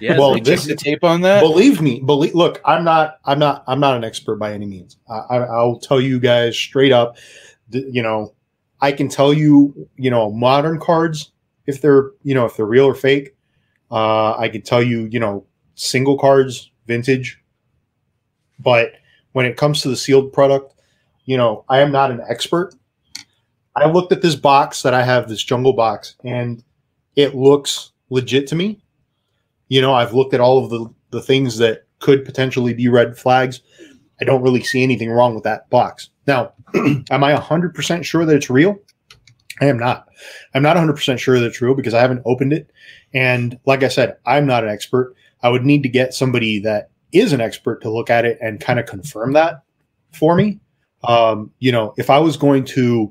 Yeah, Well, this- the tape on that. believe me believe look i'm not i'm not i'm not an expert by any means. I, I, i'll tell you guys straight up you know i can tell you you know modern cards if they're you know if they're real or fake uh i can tell you you know single cards vintage. But when it comes to the sealed product you know i am not an expert. I looked at this box that i have this jungle box and it looks legit to me you know, I've looked at all of the, the things that could potentially be red flags. I don't really see anything wrong with that box. Now, am I 100% sure that it's real? I am not. I'm not 100% sure that it's real because I haven't opened it. And like I said, I'm not an expert. I would need to get somebody that is an expert to look at it and kind of confirm that for me. Um, you know, if I was going to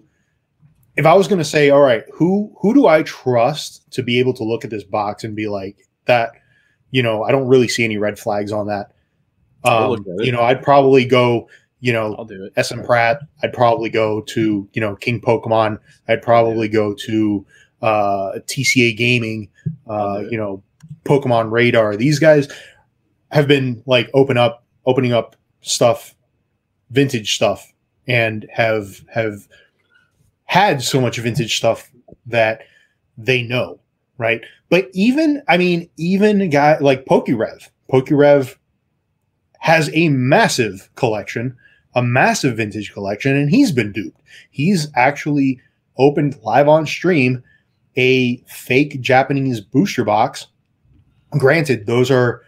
if I was going to say, all right, who who do I trust to be able to look at this box and be like that? You know, I don't really see any red flags on that. Um, look at it. you know, I'd probably go. You know, I'll do it. SM Pratt. I'd probably go to you know King Pokemon. I'd probably go to uh, TCA Gaming. Uh, you know, Pokemon Radar. These guys have been like open up, opening up stuff, vintage stuff, and have have had so much vintage stuff that they know, right? But even, I mean, even guy like PokeRev, PokeRev has a massive collection, a massive vintage collection, and he's been duped. He's actually opened live on stream a fake Japanese booster box. Granted, those are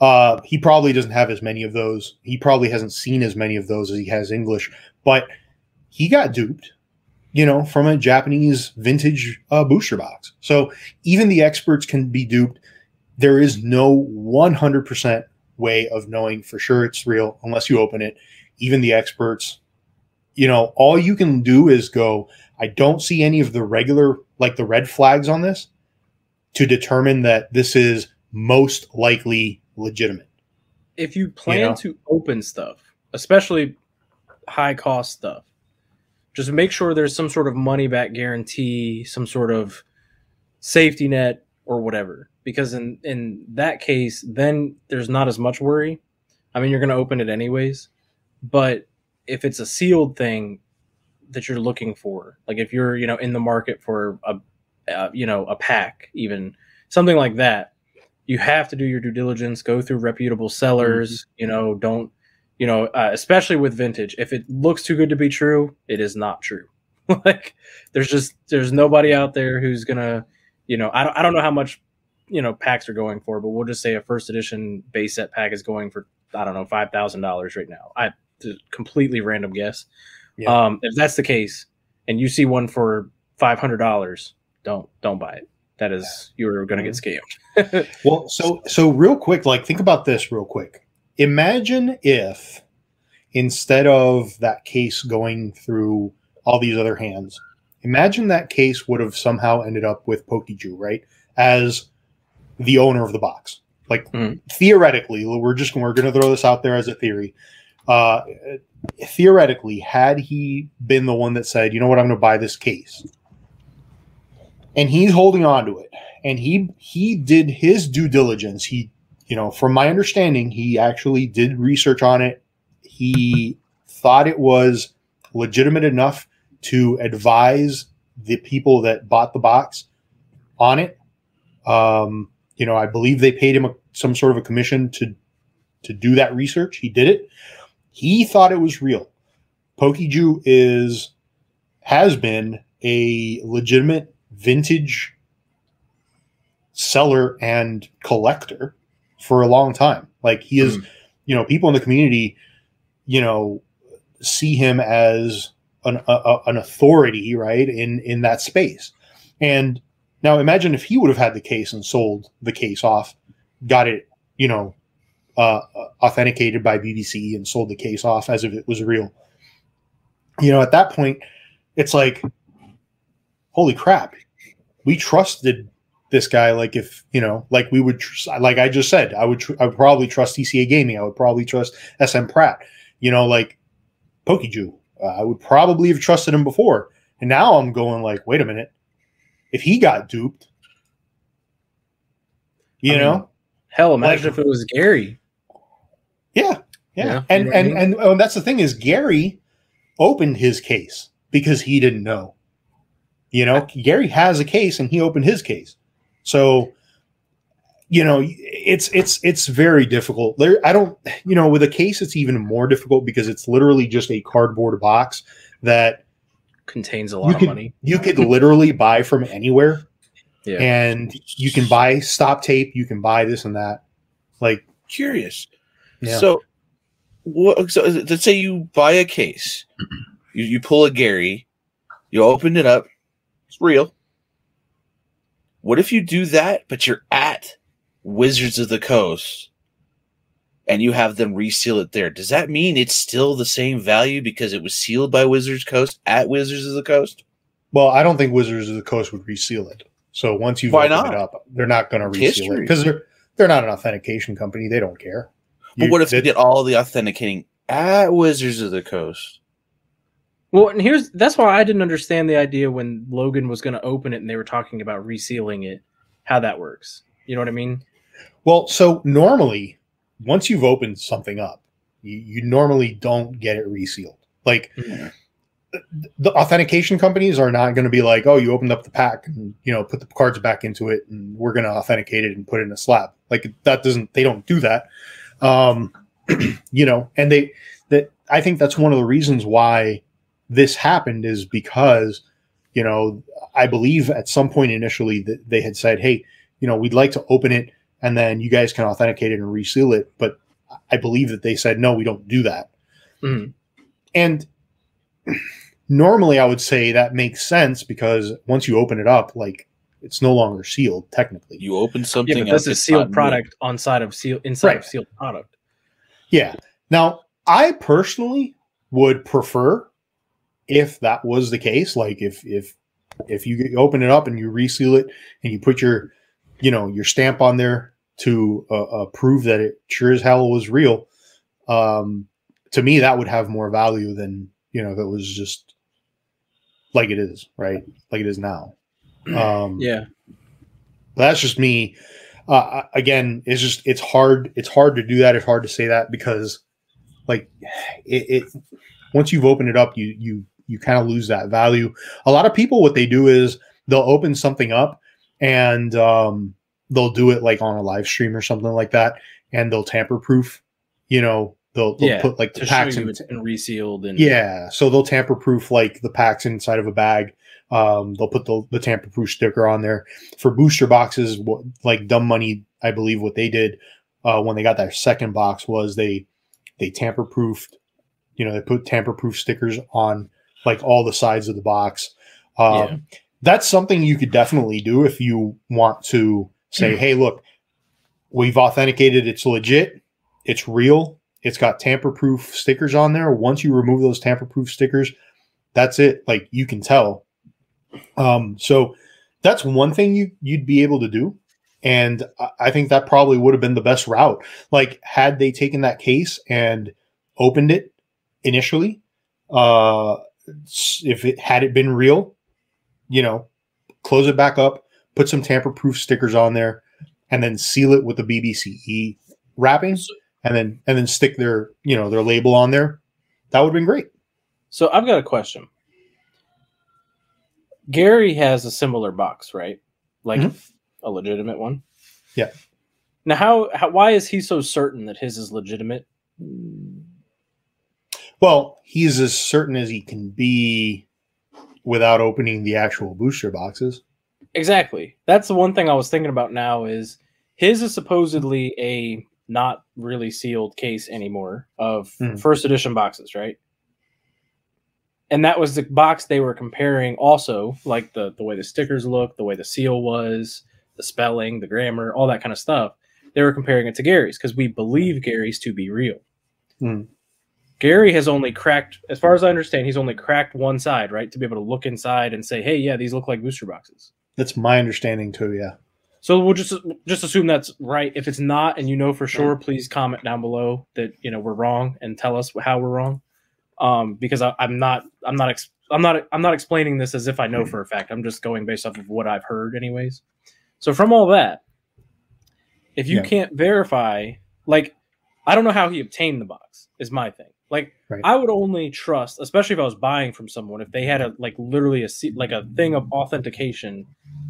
uh, he probably doesn't have as many of those. He probably hasn't seen as many of those as he has English, but he got duped. You know, from a Japanese vintage uh, booster box. So even the experts can be duped. There is no 100% way of knowing for sure it's real unless you open it. Even the experts, you know, all you can do is go, I don't see any of the regular, like the red flags on this to determine that this is most likely legitimate. If you plan know? to open stuff, especially high cost stuff, just make sure there's some sort of money back guarantee, some sort of safety net or whatever. Because in in that case, then there's not as much worry. I mean, you're going to open it anyways, but if it's a sealed thing that you're looking for, like if you're you know in the market for a uh, you know a pack, even something like that, you have to do your due diligence. Go through reputable sellers. You know, don't you know, uh, especially with vintage. If it looks too good to be true, it is not true. like there's just there's nobody out there who's gonna you know I don't, I don't know how much you know packs are going for but we'll just say a first edition base set pack is going for i don't know five thousand dollars right now i completely random guess Yeah. um if that's the case and you see one for five hundred dollars don't don't buy it that is you're gonna get scammed Well, so so real quick, like think about this real quick. Imagine if instead of that case going through all these other hands, imagine that case would have somehow ended up with Pokeju, right? As the owner of the box. Like Mhm. theoretically, we're just we're going to throw this out there as a theory. Uh, theoretically, had he been the one that said, "You know what, I'm going to buy this case," and he's holding on to it, and he he did his due diligence. He, you know, from my understanding, he actually did research on it. He thought it was legitimate enough to advise the people that bought the box on it. Um, you know, I believe they paid him a, some sort of a commission to to do that research. He did it. He thought it was real. Pokeju is has been a legitimate vintage seller and collector for a long time. Like he is, you know, people in the community, you know, see him as an a, a- an authority, right in in that space. And now imagine if he would have had the case and sold the case off, got it, you know, uh, authenticated by BBCE and sold the case off as if it was real. You know, at that point, it's like, holy crap, we trusted this guy. Like if you know, like we would, tr- like I just said, I would, tr- I would probably trust TCA Gaming. I would probably trust SM Pratt. You know, like Pokeju. Uh, I would probably have trusted him before, and now I'm going like, wait a minute, if he got duped, you I mean, know, hell imagine Like- if it was gary Yeah, yeah, Yeah, and you know what I and mean? and oh, that's the thing is Gary opened his case because he didn't know. You know, Gary has a case and he opened his case, so you know it's it's it's very difficult. There, I don't, you know, with a case it's even more difficult because it's literally just a cardboard box that contains a lot of could- money you could literally buy from anywhere, yeah and you can buy stop tape, you can buy this and that, like Curious. Yeah. So, what, so let's say you buy a case, you, you pull a Gary, you open it up, it's real. What if you do that, but you're at Wizards of the Coast and you have them reseal it there? Does that mean it's still the same value because it was sealed by Wizards Coast at Wizards of the Coast? Well, I don't think Wizards of the Coast would reseal it. So once you've Why opened not? it up, they're not going to reseal History. it because they're they're not an authentication company. They don't care. But You- what if they- you did all the authenticating at Wizards of the Coast? Well, and here's that's why I didn't understand the idea when Logan was going to open it and they were talking about resealing it, how that works. You know what I mean? Well, so normally, once you've opened something up, you, you normally don't get it resealed. Like Yeah. the authentication companies are not going to be like, "Oh, you opened up the pack and you know put the cards back into it, and we're going to authenticate it and put it in a slab." Like that doesn't. They don't do that. Um, you know, and they that I think that's one of the reasons why this happened is because you know I believe at some point initially that they had said, "Hey, you know, we'd like to open it." and then you guys can authenticate it and reseal it. But I believe that they said no, we don't do that. Mhm. And normally I would say that makes sense because once you open it up, like it's no longer sealed technically. You open something. Yeah, but this is sealed not new. product on side of seal inside Right. of sealed product. Yeah. Now, I personally would prefer if that was the case, like if if if you open it up and you reseal it and you put your you know your stamp on there to uh, uh, prove that it sure as hell was real. Um, to me, that would have more value than you know if it was just like it is, right? Like it is now. Um, Yeah. that's just me. Uh, again, it's just it's hard. It's hard to do that. It's hard to say that because, like, it, it once you've opened it up, you you you kind of lose that value. A lot of people, what they do is they'll open something up and um, they'll do it like on a live stream or something like that, and they'll tamper proof. You know, they'll, they'll Yeah, put like the packs in, been resealed and yeah, so they'll tamper proof like the packs inside of a bag. Um, they'll put the, the tamper proof sticker on there for booster boxes. What like Dumb Money, I believe what they did uh, when they got their second box was they they tamper proofed. You know, they put tamper proof stickers on like all the sides of the box. Um, Yeah. That's something you could definitely do if you want to say, "Hey, look, we've authenticated it's legit, it's real, it's got tamper proof stickers on there. Once you remove those tamper proof stickers, that's it. Like you can tell. Um, so that's one thing you you'd be able to do. And I- think that probably would have been the best route. Like had they taken that case and opened it initially, uh, if it had it been real, you know, close it back up, put some tamper proof stickers on there, and then seal it with the BBCE wrapping and then and then stick their you know their label on there that would have been great So I've got a question. Gary has a similar box, right? Like a legitimate one. Mm-hmm. Yeah. Now, how, how why is he so certain that his is legitimate? Well he's as certain as he can be without opening the actual booster boxes Exactly. That's the one thing I was thinking about now is his is supposedly a not really sealed case anymore of Hmm. first edition boxes, right? And that was the box they were comparing also, like the the way the stickers look, the way the seal was, the spelling, the grammar, all that kind of stuff. They were comparing it to Gary's because we believe Gary's to be real. Hmm. Gary has only cracked, as far as I understand, he's only cracked one side, right? To be able to look inside and say, hey, yeah, these look like booster boxes. that's my understanding too yeah So we'll just just assume that's right. If it's not, and you know for sure, please comment down below that you know we're wrong and tell us how we're wrong. Um, because I, I'm not, I'm not, ex- I'm not, I'm not explaining this as if I know for a fact. I'm just going based off of what I've heard, anyways. So from all that, if you Yeah. can't verify, like, I don't know how he obtained the box. Is my thing. Like, Right. I would only trust, especially if I was buying from someone, if they had a like literally a like a thing of authentication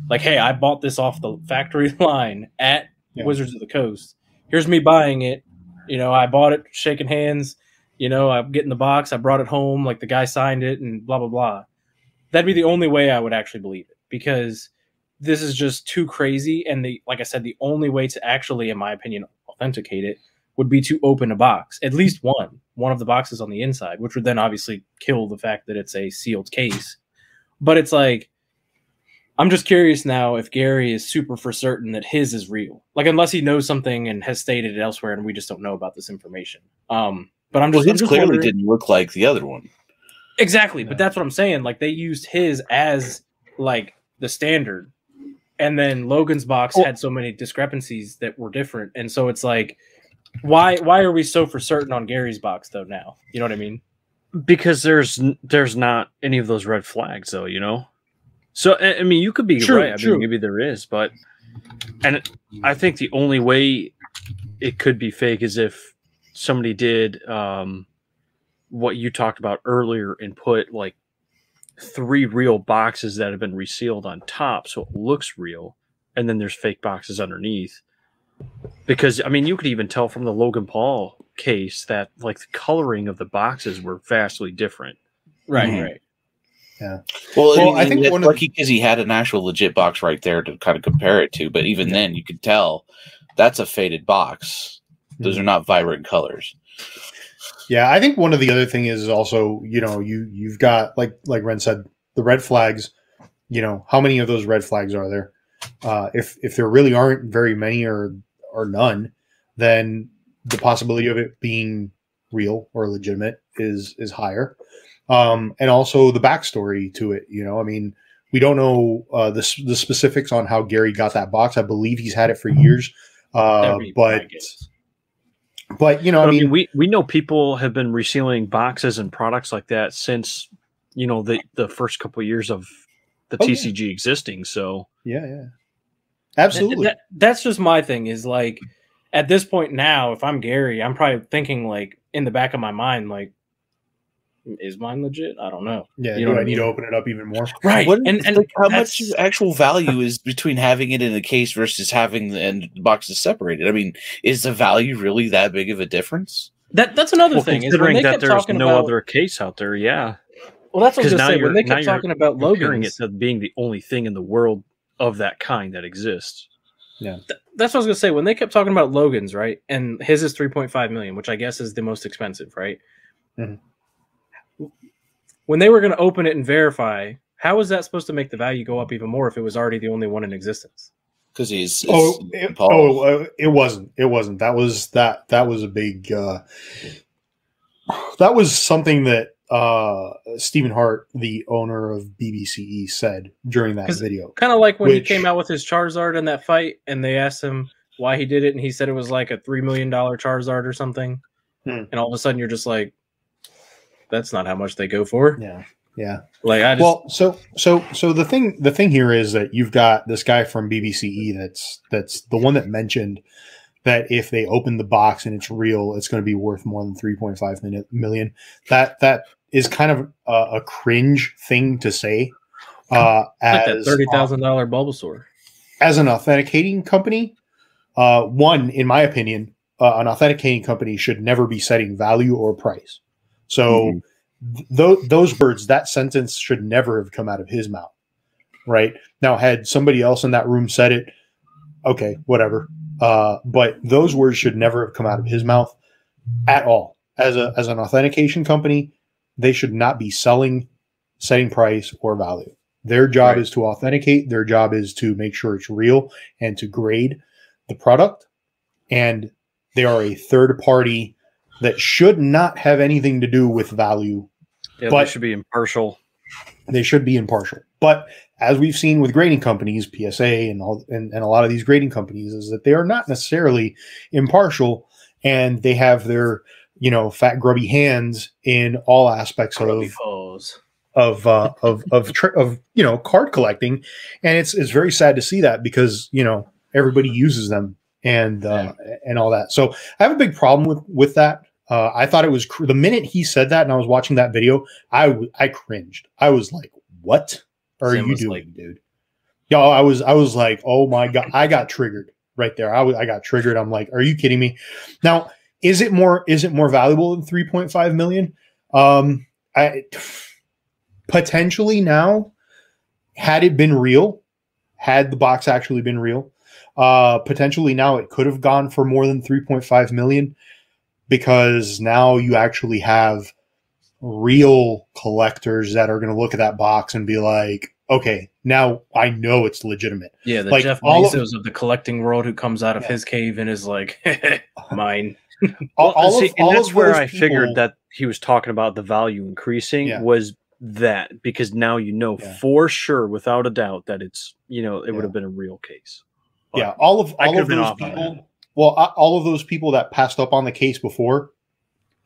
like, hey, I bought this off the factory line at Yeah. Wizards of the Coast. Here's me buying it. You know, I bought it, shaking hands. You know, I'm getting the box. I brought it home. Like the guy signed it, and blah blah blah. That'd be the only way I would actually believe it because this is just too crazy. And the like I said, the only way to actually, in my opinion, authenticate it would be to open a box, at least one, one of the boxes on the inside, which would then obviously kill the fact that it's a sealed case. But it's like I'm just curious now if Gary is super for certain that his is real. Like unless he knows something and has stated it elsewhere and we just don't know about this information. Um but I'm Well, just, I'm just clearly wondering- didn't look like the other one. Exactly, but that's what I'm saying. Like they used his as like the standard, and then Logan's box Well- had so many discrepancies that were different, and so it's like, why why are we so for certain on Gary's box though? Now you know what I mean? because there's there's not any of those red flags though you know so i I mean you could be True, right i true. mean maybe there is but and i think the only way it could be fake is if somebody did um what you talked about earlier and put like three real boxes that have been resealed on top so it looks real and then there's fake boxes underneath because i mean you could even tell from the logan paul case that like the coloring of the boxes were vastly different Right, Mhm. right. Well, Well, I think one of the- lucky because he had an actual legit box right there to kind of compare it to. But even then, you could tell that's a faded box. Those Mm-hmm. are not vibrant colors. Yeah, I think one of the other thing is also, you know, you you've got like like Ren said, the red flags. You know, how many of those red flags are there? Uh, if if there really aren't very many or or none, then the possibility of it being real or legitimate is is higher. Um, and also the backstory to it. You know, I mean, we don't know uh, the the specifics on how Gary got that box. I believe he's had it for years, uh, but but you know, But, I mean, we we know people have been resealing boxes and products like that since you know the the first couple of years of the Oh, yeah. TCG existing. So yeah, yeah, absolutely. That- that's just my thing. Is like at this point now, if I'm Gary, I'm probably thinking like in the back of my mind, like, is mine legit? I don't know. yeah, you do know I what I need to open it up even more? Right. What, and and like, how much actual value is between having it in a case versus having the and boxes separated? I mean, is the value really that big of a difference? that that's another well, thing considering they that there's no about. other case out there, yeah, well, that's what I was 'cause gonna now say when you're- they now kept you're talking about comparing Logan's. it to being the only thing in the world of that kind that exists. Th- that's what I was gonna say. When they kept talking about Logan's, right? And his is three point five million, which I guess is the most expensive, right? Mhm. When they were gonna open it and verify, how was that supposed to make the value go up even more if it was already the only one in existence? Because he's Oh, it, oh, uh, it wasn't. It wasn't. That was that. That was a big. Uh, that was something that uh, Stephen Hart, the owner of BBCE, said during that video. Kind of like when Which- he came out with his Charizard in that fight, and they asked him why he did it, and he said it was like a three million dollar Charizard or something. Hmm. And all of a sudden, you're just like, "That's not how much they go for." Yeah, yeah. Like I just Well, so so so the thing the thing here is that you've got this guy from BBCE that's that's the one that mentioned that if they open the box and it's real, it's going to be worth more than 3.5 million- million. That that is kind of a, a cringe thing to say. Uh, like as that thirty thousand dollar Bulbasaur. as an authenticating company, uh, one, in my opinion, uh, an authenticating company should never be setting value or price. So th- those words, that sentence should never have come out of his mouth. Right now, had somebody else in that room said it, okay, whatever. Uh, but those words should never have come out of his mouth at all. As a as an authentication company, they should not be selling, setting price or value. Their job Right. is to authenticate. Their job is to make sure it's real and to grade the product. And they are a third party that should not have anything to do with value. Yeah, But- they should be impartial. They should be impartial. But as we've seen with grading companies, PSA and all and, and a lot of these grading companies, is that they are not necessarily impartial and they have their, you know, fat grubby hands in all aspects Grubby of foes. of uh, of of tr- of you know card collecting, and it's it's very sad to see that because you know everybody uses them and uh, and all that. So I have a big problem with with that. Uh, I thought it was cr- the minute he said that, and I was watching that video, I w- I cringed. I was like, "What are Sam you doing, like- dude?" Yo, I was I was like, "Oh my god!" I got triggered right there. I was I got triggered. I'm like, "Are you kidding me?" Now, is it more is it more valuable than 3.5 million? Um, I potentially now, had it been real, had the box actually been real, uh, potentially now it could have gone for more than 3.5 million because now you actually have real collectors that are going to look at that box and be like, okay, now I know it's legitimate. Yeah, the Like, Jeff all of- of, the collecting world who comes out of Yeah. his cave and is like, mine. All, all see, of, and all that's of where I people- figured that he was talking about the value increasing Yeah. was that because now you know Yeah. for sure, without a doubt, that it's you know it Yeah. would have been a real case. yeah, all of all of those people. Well, all of those people that passed up on the case before,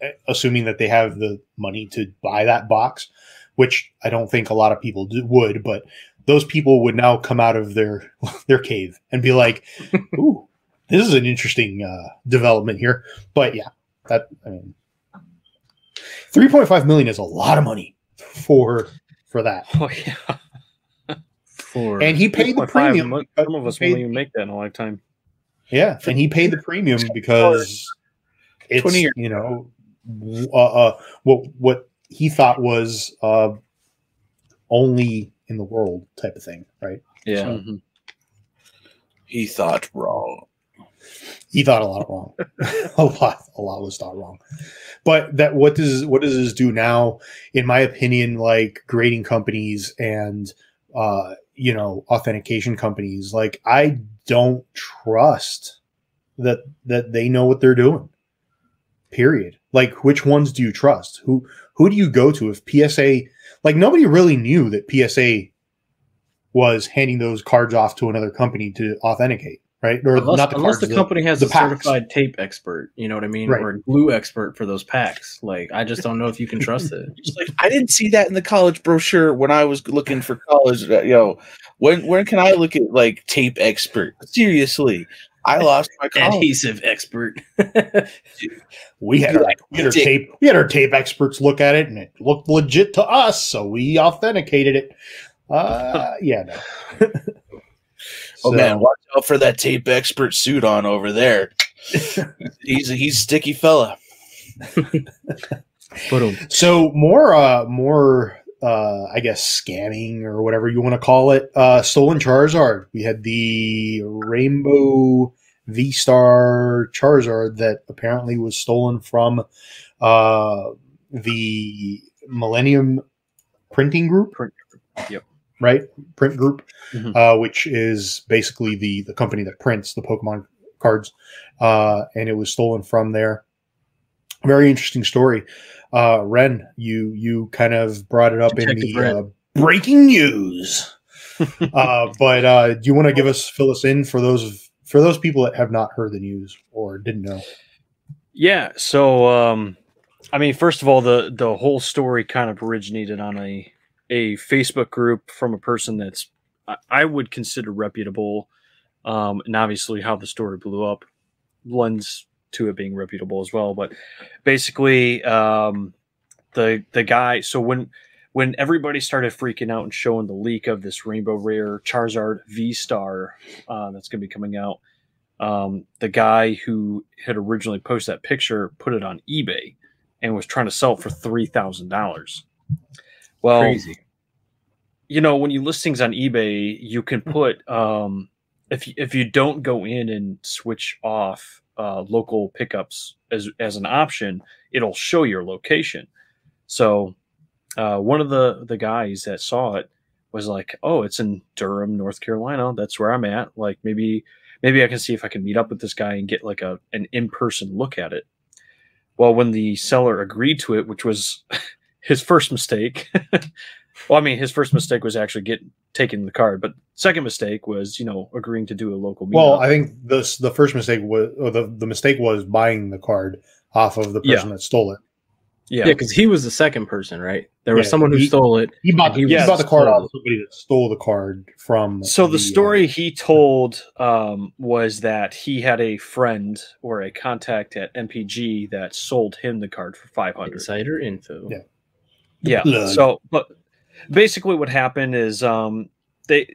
eh, assuming that they have the money to buy that box, which I don't think a lot of people do, would, but those people would now come out of their their cave and be like, "Ooh, this is an interesting uh, development here." But yeah, that I mean, three point five million is a lot of money for for that, Oh yeah, For and he paid the premium. mo- Some of us won't even make that in a lifetime. Yeah, and he paid the premium because it's 20 years. you know uh, uh, what what he thought was uh, only in the world type of thing, right? yeah. Mhm. He thought wrong. He thought a lot wrong. a lot, a lot was thought wrong. But that what does what does this do now? In my opinion, like grading companies and uh, you know authentication companies, like I don't trust that that they know what they're doing. Period. Like which ones do you trust? Who who do you go to if PSA like nobody really knew that PSA was handing those cards off to another company to authenticate, right? Or unless, not the unless cards, the company has the a packs. certified tape expert, you know what I mean, Right. or a glue expert for those packs. Like, I just don't know if you can trust it. Like I didn't see that in the college brochure when I was looking for college. uh, You know, when when can I look at like tape expert? Seriously, I lost my college. Adhesive expert. We had, our, we had our tape. We had our tape experts look at it, and it looked legit to us, so we authenticated it. Uh, yeah, no. Oh So, man, watch out for that tape expert suit on over there. he's a, he's a sticky fella. So more, uh, more, uh, I guess scamming or whatever you want to call it. Uh, stolen Charizard. We had the Rainbow V Star Charizard that apparently was stolen from uh, the Millennium Printing Group. Yep. Right, Print Group, Mhm. uh, which is basically the the company that prints the Pokemon cards, uh, and it was stolen from there. Very interesting story. Uh, Ren, you you kind of brought it up in the uh, breaking news. uh, but uh, do you want to give us fill us in for those for those people that have not heard the news or didn't know? Yeah. So, um, I mean, first of all, the the whole story kind of originated on a a Facebook group from a person that's I, would consider reputable, um, and obviously how the story blew up lends to it being reputable as well. But basically, um, the the guy. So when when everybody started freaking out and showing the leak of this Rainbow Rare Charizard V Star uh, that's going to be coming out, um, the guy who had originally posted that picture put it on eBay and was trying to sell it for three thousand dollars. Well, Crazy. you know, when you list things on eBay, you can put um, if you, if you don't go in and switch off uh, local pickups as as an option, it'll show your location. So uh, one of the the guys that saw it was like, "Oh, it's in Durham, North Carolina. That's where I'm at. Like maybe maybe I can see if I can meet up with this guy and get like a an in person look at it." Well, when the seller agreed to it, which was his first mistake. well, I mean, his first mistake was actually getting taking the card, but second mistake was you know agreeing to do a local meetup. Well, I think the the first mistake was or the the mistake was buying the card off of the Yeah. person that stole it. yeah, Yeah, because he was the second person, right? There was Yeah, someone who he- stole it. He bought And he he, bought the card stole off somebody that stole the card from. So the uh, story he told um, was that he had a friend or a contact at MPG that sold him the card for five hundred. Insider info. Yeah. Yeah. Blood. So, but basically, what happened is um, they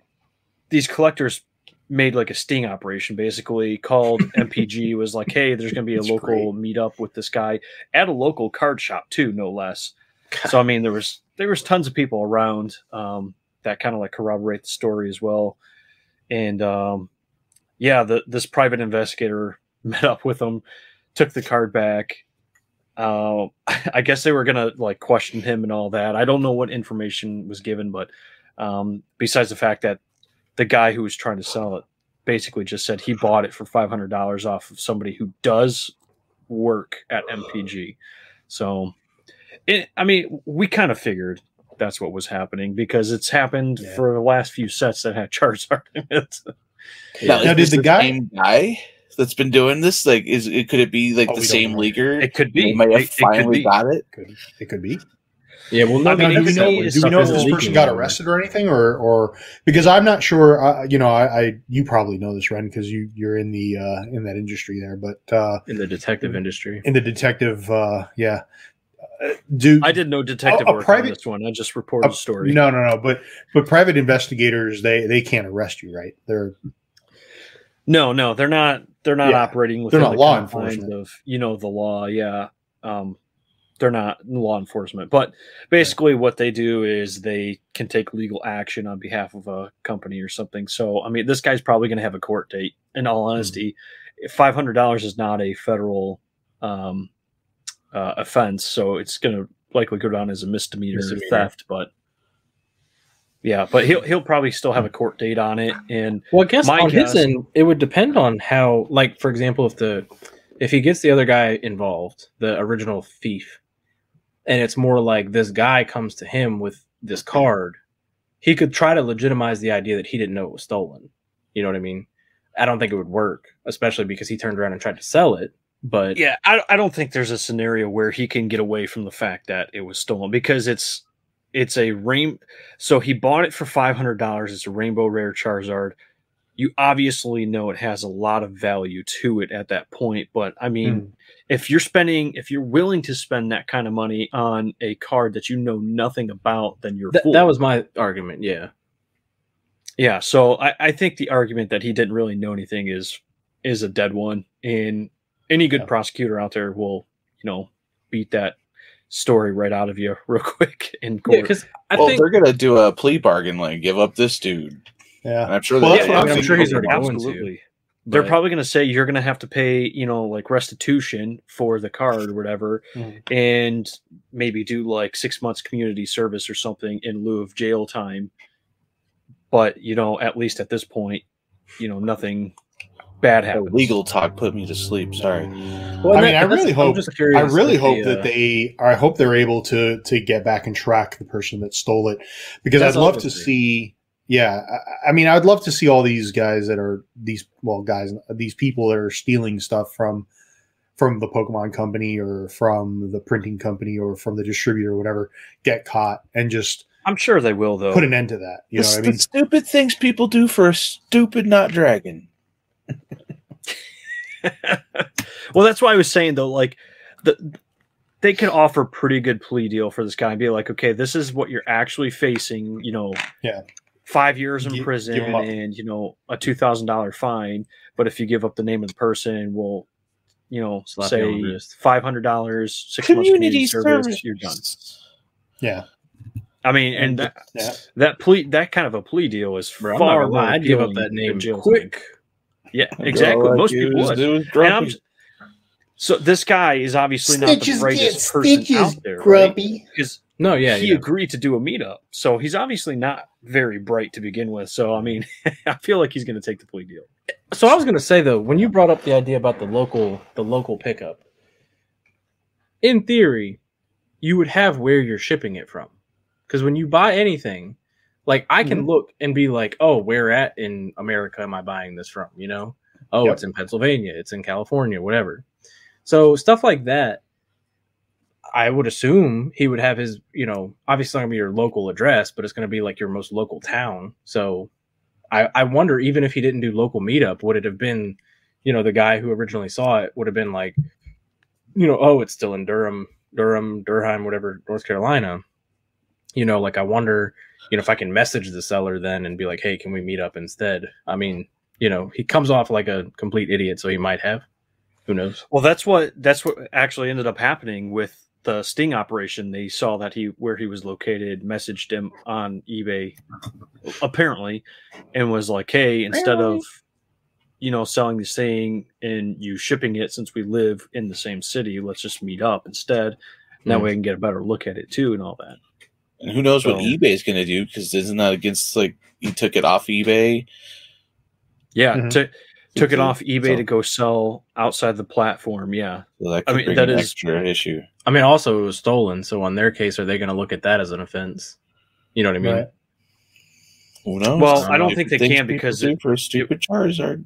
these collectors made like a sting operation. Basically, called MPG was like, "Hey, there's going to be a That's local meetup with this guy at a local card shop too, no less." So I mean, there was there was tons of people around um, that kind of like corroborate the story as well, and um, yeah, the this private investigator met up with them, took the card back. Uh, I guess they were gonna like question him and all that. I don't know what information was given, but um, besides the fact that the guy who was trying to sell it basically just said he bought it for five hundred dollars off of somebody who does work at MPG. So, it, I mean, we kind of figured that's what was happening because it's happened Yeah. for the last few sets that had Charizard in it. Now, Now, did the guy- guy that's been doing this? Like, is it could it be like Oh, the same know. leaguer? It could be. They might have It- it could finally be. got it. Could, it could be. Yeah, well, I mean, do we know? not- Do it's we know if this person got arrested or anything, or or because I'm not sure. Uh, you know, I, I you probably know this, Ren, because you you're in the uh, in that industry there. But uh, in the detective industry. in the detective, uh, yeah, uh, do I did no detective A- a work private- on this one. I just reported a the story. No, no, no. But but private investigators, they they can't arrest you, right? They're No, no, they're not. They're not Yeah. operating within not the law confines enforcement. of you know the law. Yeah, um, they're not law enforcement, but basically what they do is they can take legal action on behalf of a company or something. So I mean, this guy's probably going to have a court date. In all Hmm. honesty, five hundred dollars is not a federal um, uh, offense, so it's going to likely go down as a misdemeanor, Misdemeanor. theft. But yeah, but he'll he'll probably still have a court date on it, and Well, I guess My on guess- his end, it would depend on how, like, for example, if the if he gets the other guy involved, the original thief, and it's more like this guy comes to him with this card, he could try to legitimize the idea that he didn't know it was stolen. You know what I mean? I don't think it would work, especially because he turned around and tried to sell it. But yeah, I, I don't think there's a scenario where he can get away from the fact that it was stolen because it's it's a rain. So he bought it for five hundred dollars. It's a rainbow rare Charizard. You obviously know it has a lot of value to it at that point, but I mean, Hmm. if you're spending, if you're willing to spend that kind of money on a card that you know nothing about, then you're th- fool. that was my argument. Yeah. Yeah, so I, I think the argument that he didn't really know anything is is a dead one, and any good Yeah. prosecutor out there will, you know, beat that story right out of you real quick in court. because I well, think they're gonna do a plea bargain, like give up this dude. And Yeah. I'm sure. Well, they- that's what I'm I'm thinking. sure he's already going to. absolutely. They're but- probably going to say you're going to have to pay, you know, like restitution for the card or whatever, Mhm. and maybe do like six months community service or something in lieu of jail time. But you know, at least at this point, you know, nothing bad The happens. legal talk put me to sleep. Sorry. Well, I mean, I really hope- I really if hope the, that uh, they, I hope they're able to to get back and track the person that stole it, because I'd love to it see. Yeah, I, I mean, I'd love to see all these guys that are these well guys, these people that are stealing stuff from from the Pokemon company or from the printing company or from the distributor or whatever get caught and just I'm sure they will, though. put an end to that. You know what I the mean? stupid things people do for a stupid not dragon. Well, that's why I was saying though, like the they can offer a pretty good plea deal for this guy and be like, okay, this is what you're actually facing. You know, Yeah. five years in Gi- prison give 'em up. and you know a two thousand dollar fine. But if you give up the name of the person, we'll you know Slap you on the say five hundred dollars, six months community service, you're done. Yeah, I mean, and that yeah. that plea that kind of a plea deal is Bro, I'm not far gonna lie, more I'd give up that name jail time. quick. Yeah, exactly. Most people would. And I'm so this guy is obviously not the brightest person out there, right? Because No, yeah, he yeah. agreed to do a meetup, so he's obviously not very bright to begin with. So I mean, I feel like he's going to take the plea deal. So I was gonna say though, when you brought up the idea about the local the local pickup, in theory, you would have where you're shipping it from. Because when you buy anything, like I can Mhm. look and be like, oh, where at in America am I buying this from? You know? Oh, Yep. it's in Pennsylvania, it's in California, whatever. So stuff like that, I would assume he would have his, you know, obviously not gonna be your local address, but it's gonna be like your most local town. So I, I wonder even if he didn't do local meetup, would it have been, you know, the guy who originally saw it would have been like, you know, oh, it's still in Durham, Durham, Durham, whatever, North Carolina. You know, like I wonder, you know, if I can message the seller then and be like, hey, can we meet up instead? I mean, you know, he comes off like a complete idiot, so he might have. Who knows? Well, that's what that's what actually ended up happening with the sting operation. They saw that he where he was located, messaged him on eBay, apparently, and was like, "Hey, instead of you know selling this thing and you shipping it, since we live in the same city, let's just meet up instead. That Hmm. way, I can get a better look at it too, and all that." And who knows what eBay is going to do? Because isn't that against like he took it off eBay? Yeah, Mhm. to, took it off eBay So- to go sell outside the platform. Yeah, So that I could mean, bring that an is- extra issue. I mean, also it was stolen, so on their case, are they going to look at that as an offense? You know what I mean? Right. Who knows? Well, I don't think they can because do it- for a stupid Charizard.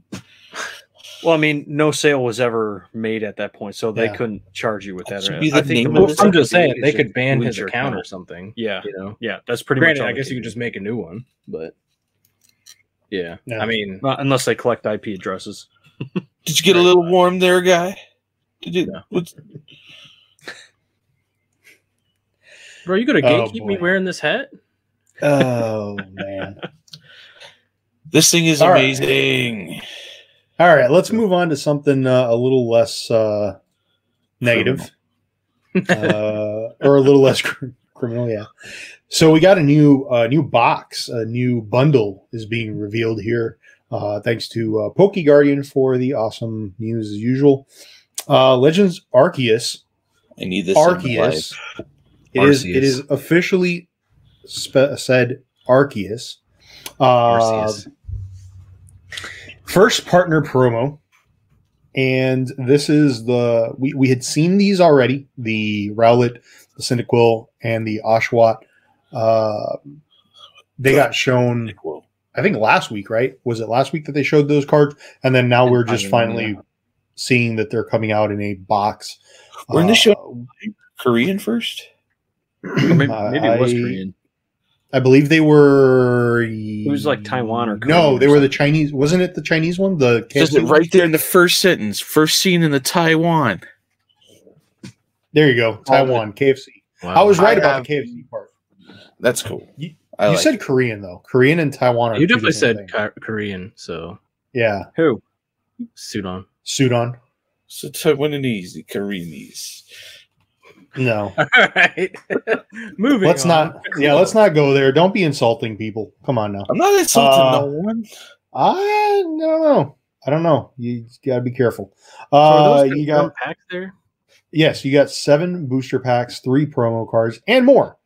Well, I mean, no sale was ever made at that point, so they Yeah. couldn't charge you with That that. I think the well, I'm they just could saying they could ban his your account or something. Yeah, You know, yeah, that's pretty granted, much. all I guess you could just make a new one, but yeah, Yeah. I mean, Not unless they collect IP addresses. Did you get a little warm there, guy? Did you? No. what's- bro, you gonna Oh, gatekeep me wearing this hat? Oh man. This thing is All right. Amazing. All right, let's move on to something uh, a little less uh, negative, uh, or a little less cr- criminal. Yeah. So we got a new uh, new box, a new bundle is being revealed here Uh, thanks to uh, Poke Guardian for the awesome news as usual. Uh, Legends Arceus. I need this. in my life. Arceus. it is it is officially spe- said Arceus. Uh, Arceus. First partner promo and this is the we, we had seen these already the rowlet the Cyndaquil, and the oshawott uh they got shown i think last week right? Was it last week that they showed those cards? And then now we're just finally seeing that they're coming out in a box. Weren't they Uh, show- Korean first? Or maybe, maybe it was I- Korean. I believe they were. It was like Taiwan or no, Korean or they were the. Chinese. Wasn't it the Chinese one? The Says KFC it right there in the first sentence. First seen in the Taiwan. There you go, Taiwan KFC. Wow. I was right I about have- the KFC part. That's cool. You- I you like said it. Korean though. Korean and Taiwan are You definitely said things. Ka- Korean, so yeah. Who? Sudan. on. Sudan. so Taiwanese, the Koreanese. No, All right, moving. let's on. not. Yeah, let's not go there. Don't be insulting people. Come on now. I'm not insulting Uh, no one. I don't know. I don't know. You got to be careful. So are Uh, those you confirmed got packs there. yes, you got seven booster packs, three promo cards, and more.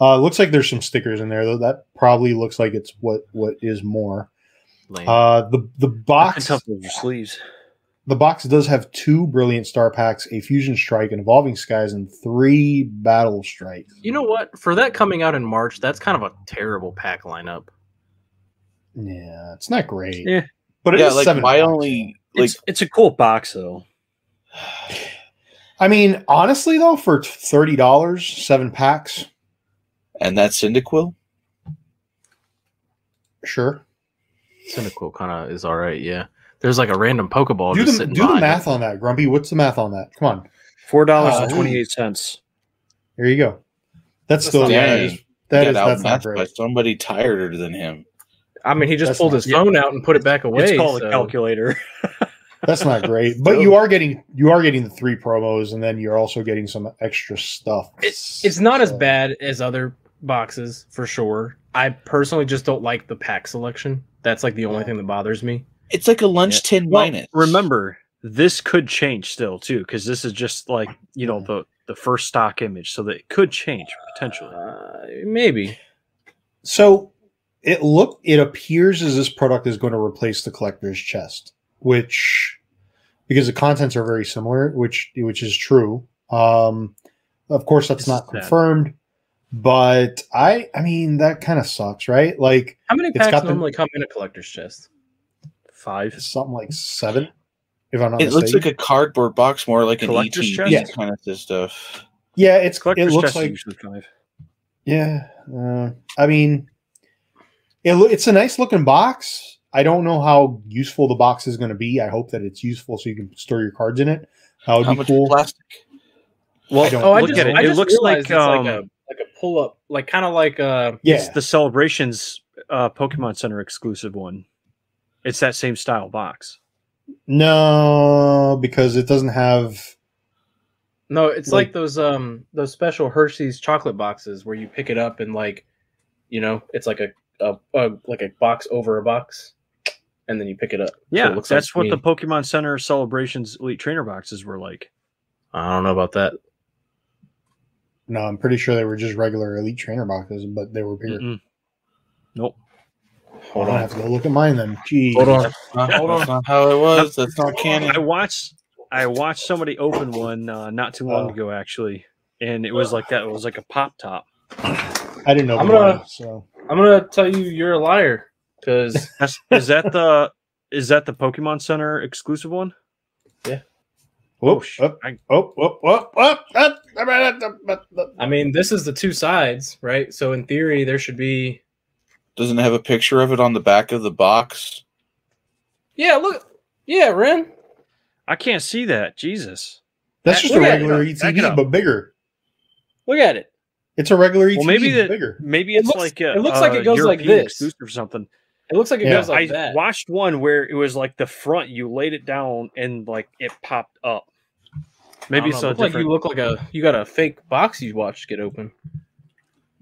Uh, looks like there's some stickers in there though. That probably looks like it's what what is more. Lame. Uh, the the I can box tell those are sleeves. The box does have two brilliant star packs, a fusion strike, an evolving skies, and three battle strikes. you know what? For that coming out in March, that's kind of a terrible pack lineup. Yeah, it's not great. Yeah. but it yeah, is like seven. my packs. only like It's it's a cool box though. I mean, honestly though, for thirty dollars, seven packs, and that's Cyndaquil. sure. Cyndaquil kind of is all right. Yeah, there's like a random Pokeball do just the do the math on that, Grumpy. What's the math on that? Come on, Four dollars Uh, and twenty eight cents. there you go. That's That's still not yeah, bad. that is, that Got is that's not outmatched by somebody tighter than him. I mean, he just That's pulled not- his phone out and put it back away. It's called so- a calculator. That's not great. But you are getting you are getting the three promos, and then you're also getting some extra stuff. It's it's not as bad as other boxes for sure. I personally just don't like the pack selection. That's like the only Yeah. thing that bothers me. It's like a lunch Yeah. tin Well, minus. remember, this could change still too, because this is just like you know the the first stock image, so that it could change potentially. Uh, maybe. So it look it appears as this product is going to replace the collector's chest, which because the contents are very similar, which which is true. Um, of course, that's This not is sad. confirmed, but I I mean that kind of sucks, right? Like How many It's packs got the- normally come in a collector's chest? Five. something like seven, if I'm not it looks like a cardboard box, more like an Collector's ETB chest? Yeah. kind of stuff. yeah, it's it Collector's looks chest like usually five. Yeah, uh, I mean, it, loo- it's a nice looking box. I don't know how useful the box is going to be. I hope that it's useful so you can store your cards in it. That would How be much cool. plastic? Well, I don't- Oh, I look just, it. I It looks like it's um, like a like a pull up, like kind of like uh Yeah, the Celebrations uh, Pokemon Center exclusive one. It's that same style box. no, because it doesn't have. no, it's Like- like, those um those special Hershey's chocolate boxes where you pick it up and like, you know, it's like a, a, a like a box over a box, and then you pick it up. So Yeah, it looks like that's what me. the Pokemon Center Celebrations Elite Trainer boxes were like. I don't know about that. No, I'm pretty sure they were just regular Elite Trainer boxes, but they were bigger. Mm-mm. Nope. Hold on, I'll have to go look at mine then. Gee, Hold on. Not, Hold that's on. not how it was. That's not I watched I watched somebody open one uh, not too long Oh. ago actually, and it was like that. It was like a pop top. I didn't know. I'm gonna- so I'm gonna tell you you're a liar because is that the is that the Pokemon Center exclusive one? Whoop, sh- up, I- up. I mean this is the two sides, right? So in theory there should be. Doesn't it have a picture of it on the back of the box? Yeah, look. Yeah, Ren. I can't see that. Jesus. That's just a Look at regular Back it ETB, up. but bigger. Look at it. It's a regular ETB, Well, maybe but bigger. maybe It it's looks- like a, it looks like it uh, goes like this. or something. It looks like it Yeah. goes like I that. watched one where it was like the front. You laid it down and like it popped up. Maybe I it's don't a like you look like a you got a fake box you watched get open.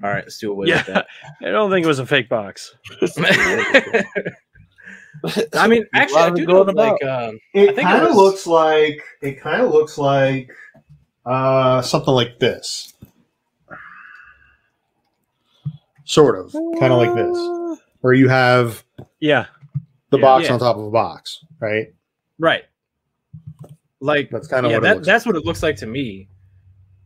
All right, let's do away yeah, with I don't think it was a fake box. I mean, actually, I do know, going like, about. um, It think it kind of looks like it kind of looks like uh, something like this, sort of, kind of like this, where you have Yeah, the Yeah. box Yeah. on top of a box, right? right. Like, That's kind of yeah, what it that, looks. that's what it looks like to me.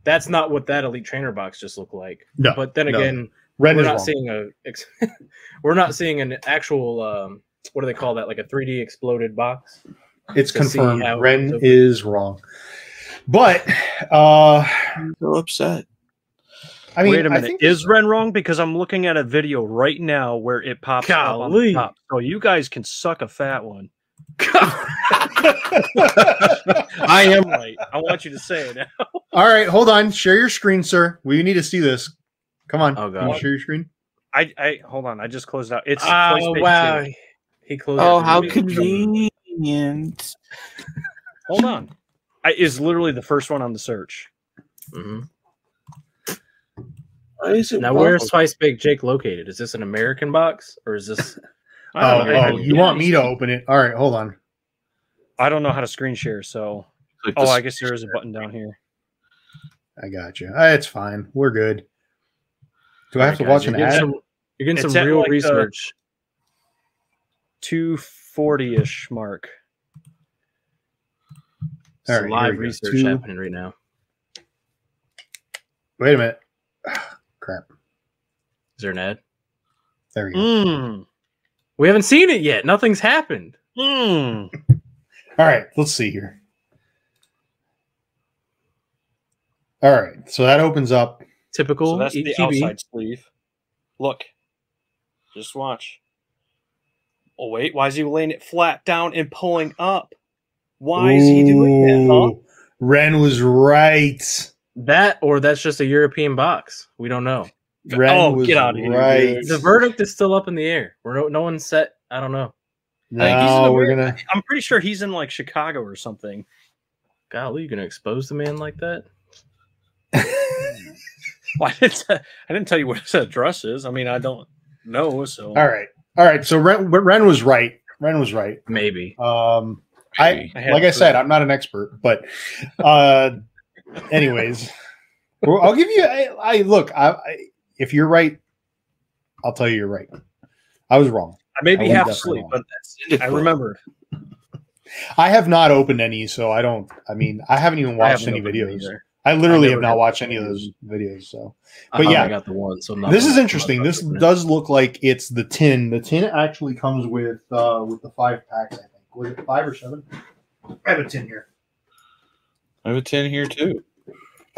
That's not what that elite trainer box just looked like. No, but then no. again, Ren we're not wrong. seeing a we're not seeing an actual um, what do they call that? Like a 3D exploded box. It's confirmed. Ren is wrong, but uh, I'm so upset. I mean, wait a minute. think Is Ren wrong? Because I'm looking at a video right now where it pops up on the Golly. top. So you guys can suck a fat one. I am right. I want you to say it. now. All right, hold on. Share your screen, sir. We need to see this. Come on. Oh, Can you God. share your screen? I, I hold on. I just closed out. It's Oh wow, Two. he closed. Oh, it. how convenient. Hold on. I is literally the first one on the search. Mm-hmm. Why is it Now, wrong? where's Spice Bake Jake located? Is this an American box or is this? I Oh, don't, know. oh, you want me to open it? All right, hold on. I don't know how to screen share. So, Click oh, I guess there is a button down here. I got you. Uh, It's fine. We're good. Do I have to Alright, watch guys, an you're getting ad? Some, you're getting It's some real like, research. Two forty ish mark. All Some live research Two- happening right now. Wait a minute. Ah, Crap. Is there an ad? There we go. Mm. We haven't seen it yet. Nothing's happened. Mm. All right, let's see here. All right, so that opens up. Typical. So that's the ETB. outside sleeve. Look, just watch. Oh wait, why is he laying it flat down and pulling up? Why is he doing that? Huh? Ren was right. That or that's just a European box. We don't know. Ren Oh, was get outta here, right. The verdict is still up in the air. We're no, no one's set. I don't know. No, the we're weird- gonna. I'm pretty sure he's in like Chicago or something. Golly, you gonna expose the man like that? Well, I didn't, I didn't tell you what his address is. I mean, I don't know. So All right, all right. So Ren, Ren was right. Ren was right. Maybe. Um, I I like I to- said, I'm not an expert, but uh, anyways, well, I'll give you. I, I look. I, I, if you're right, I'll tell you you're right. I was wrong. I may I be was half asleep, but that's, I remembered. I have not opened any, so I don't. I mean, I haven't even watched haven't any videos. either. I literally I have not watched any of those videos. So I But thought yeah. I got the one. So I'm not this is interesting. This it. does look like it's the tin. The tin actually comes with uh with the five packs. I think was it five or seven? I have a tin here. I have a tin here too.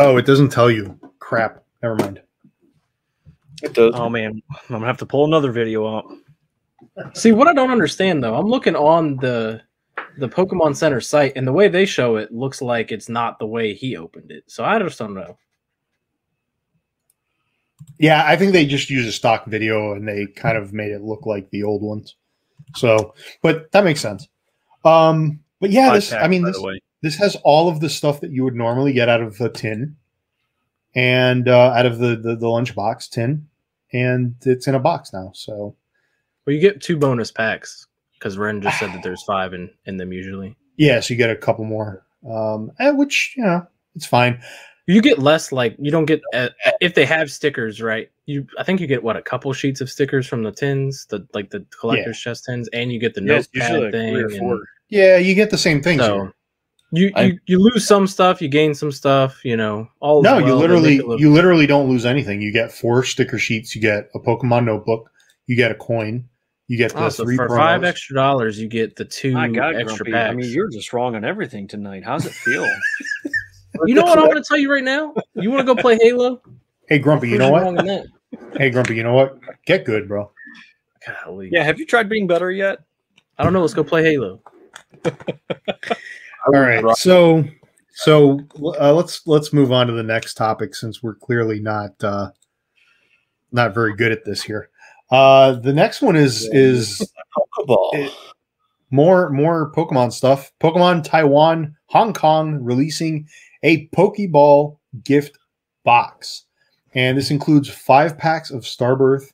Oh, it doesn't tell you. Crap. Never mind. It does. Oh man, I'm gonna have to pull another video out. See what I don't understand though. I'm looking on the the Pokemon Center site, and the way they show it looks like it's not the way he opened it. So I just don't know. Yeah, I think they just used a stock video and they kind of made it look like the old ones. So, but that makes sense. Um, but yeah, Five this I mean this this has all of the stuff that you would normally get out of a tin and uh, out of the, the the lunchbox tin, and it's in a box now. So Well, you get two bonus packs because Ren just said that there's five in in them usually. yeah, so you get a couple more, um, eh, which you know it's fine. You get less like you don't get uh, if they have stickers, right? You I think you get what a couple sheets of stickers from the tins, the like the collector's chest tins, and you get the Yeah, notepad usually like thing. three or and- Yeah, you get the same thing. So here. you, I- you you lose some stuff, you gain some stuff, you know. All No, as you literally make you literally don't lose anything. You get four sticker sheets. You get a Pokemon notebook. You get a coin. You get the Oh, so three for promos. five extra dollars, you get the two My God, extra Grumpy, packs. I mean, you're just wrong on everything tonight. How's it feel? you know what I want to tell you right now? You want to go play Halo? Hey Grumpy, you know what? wrong that? Hey Grumpy, you know what? Get good, bro. Golly. yeah, have you tried being better yet? I don't know. Let's go play Halo. All right, so so uh, let's let's move on to the next topic since we're clearly not uh, not very good at this here. Uh, the next one is is Pokeball. it- more more Pokemon stuff. Pokemon Taiwan, Hong Kong releasing a Pokeball gift box, and this includes five packs of Starbirth,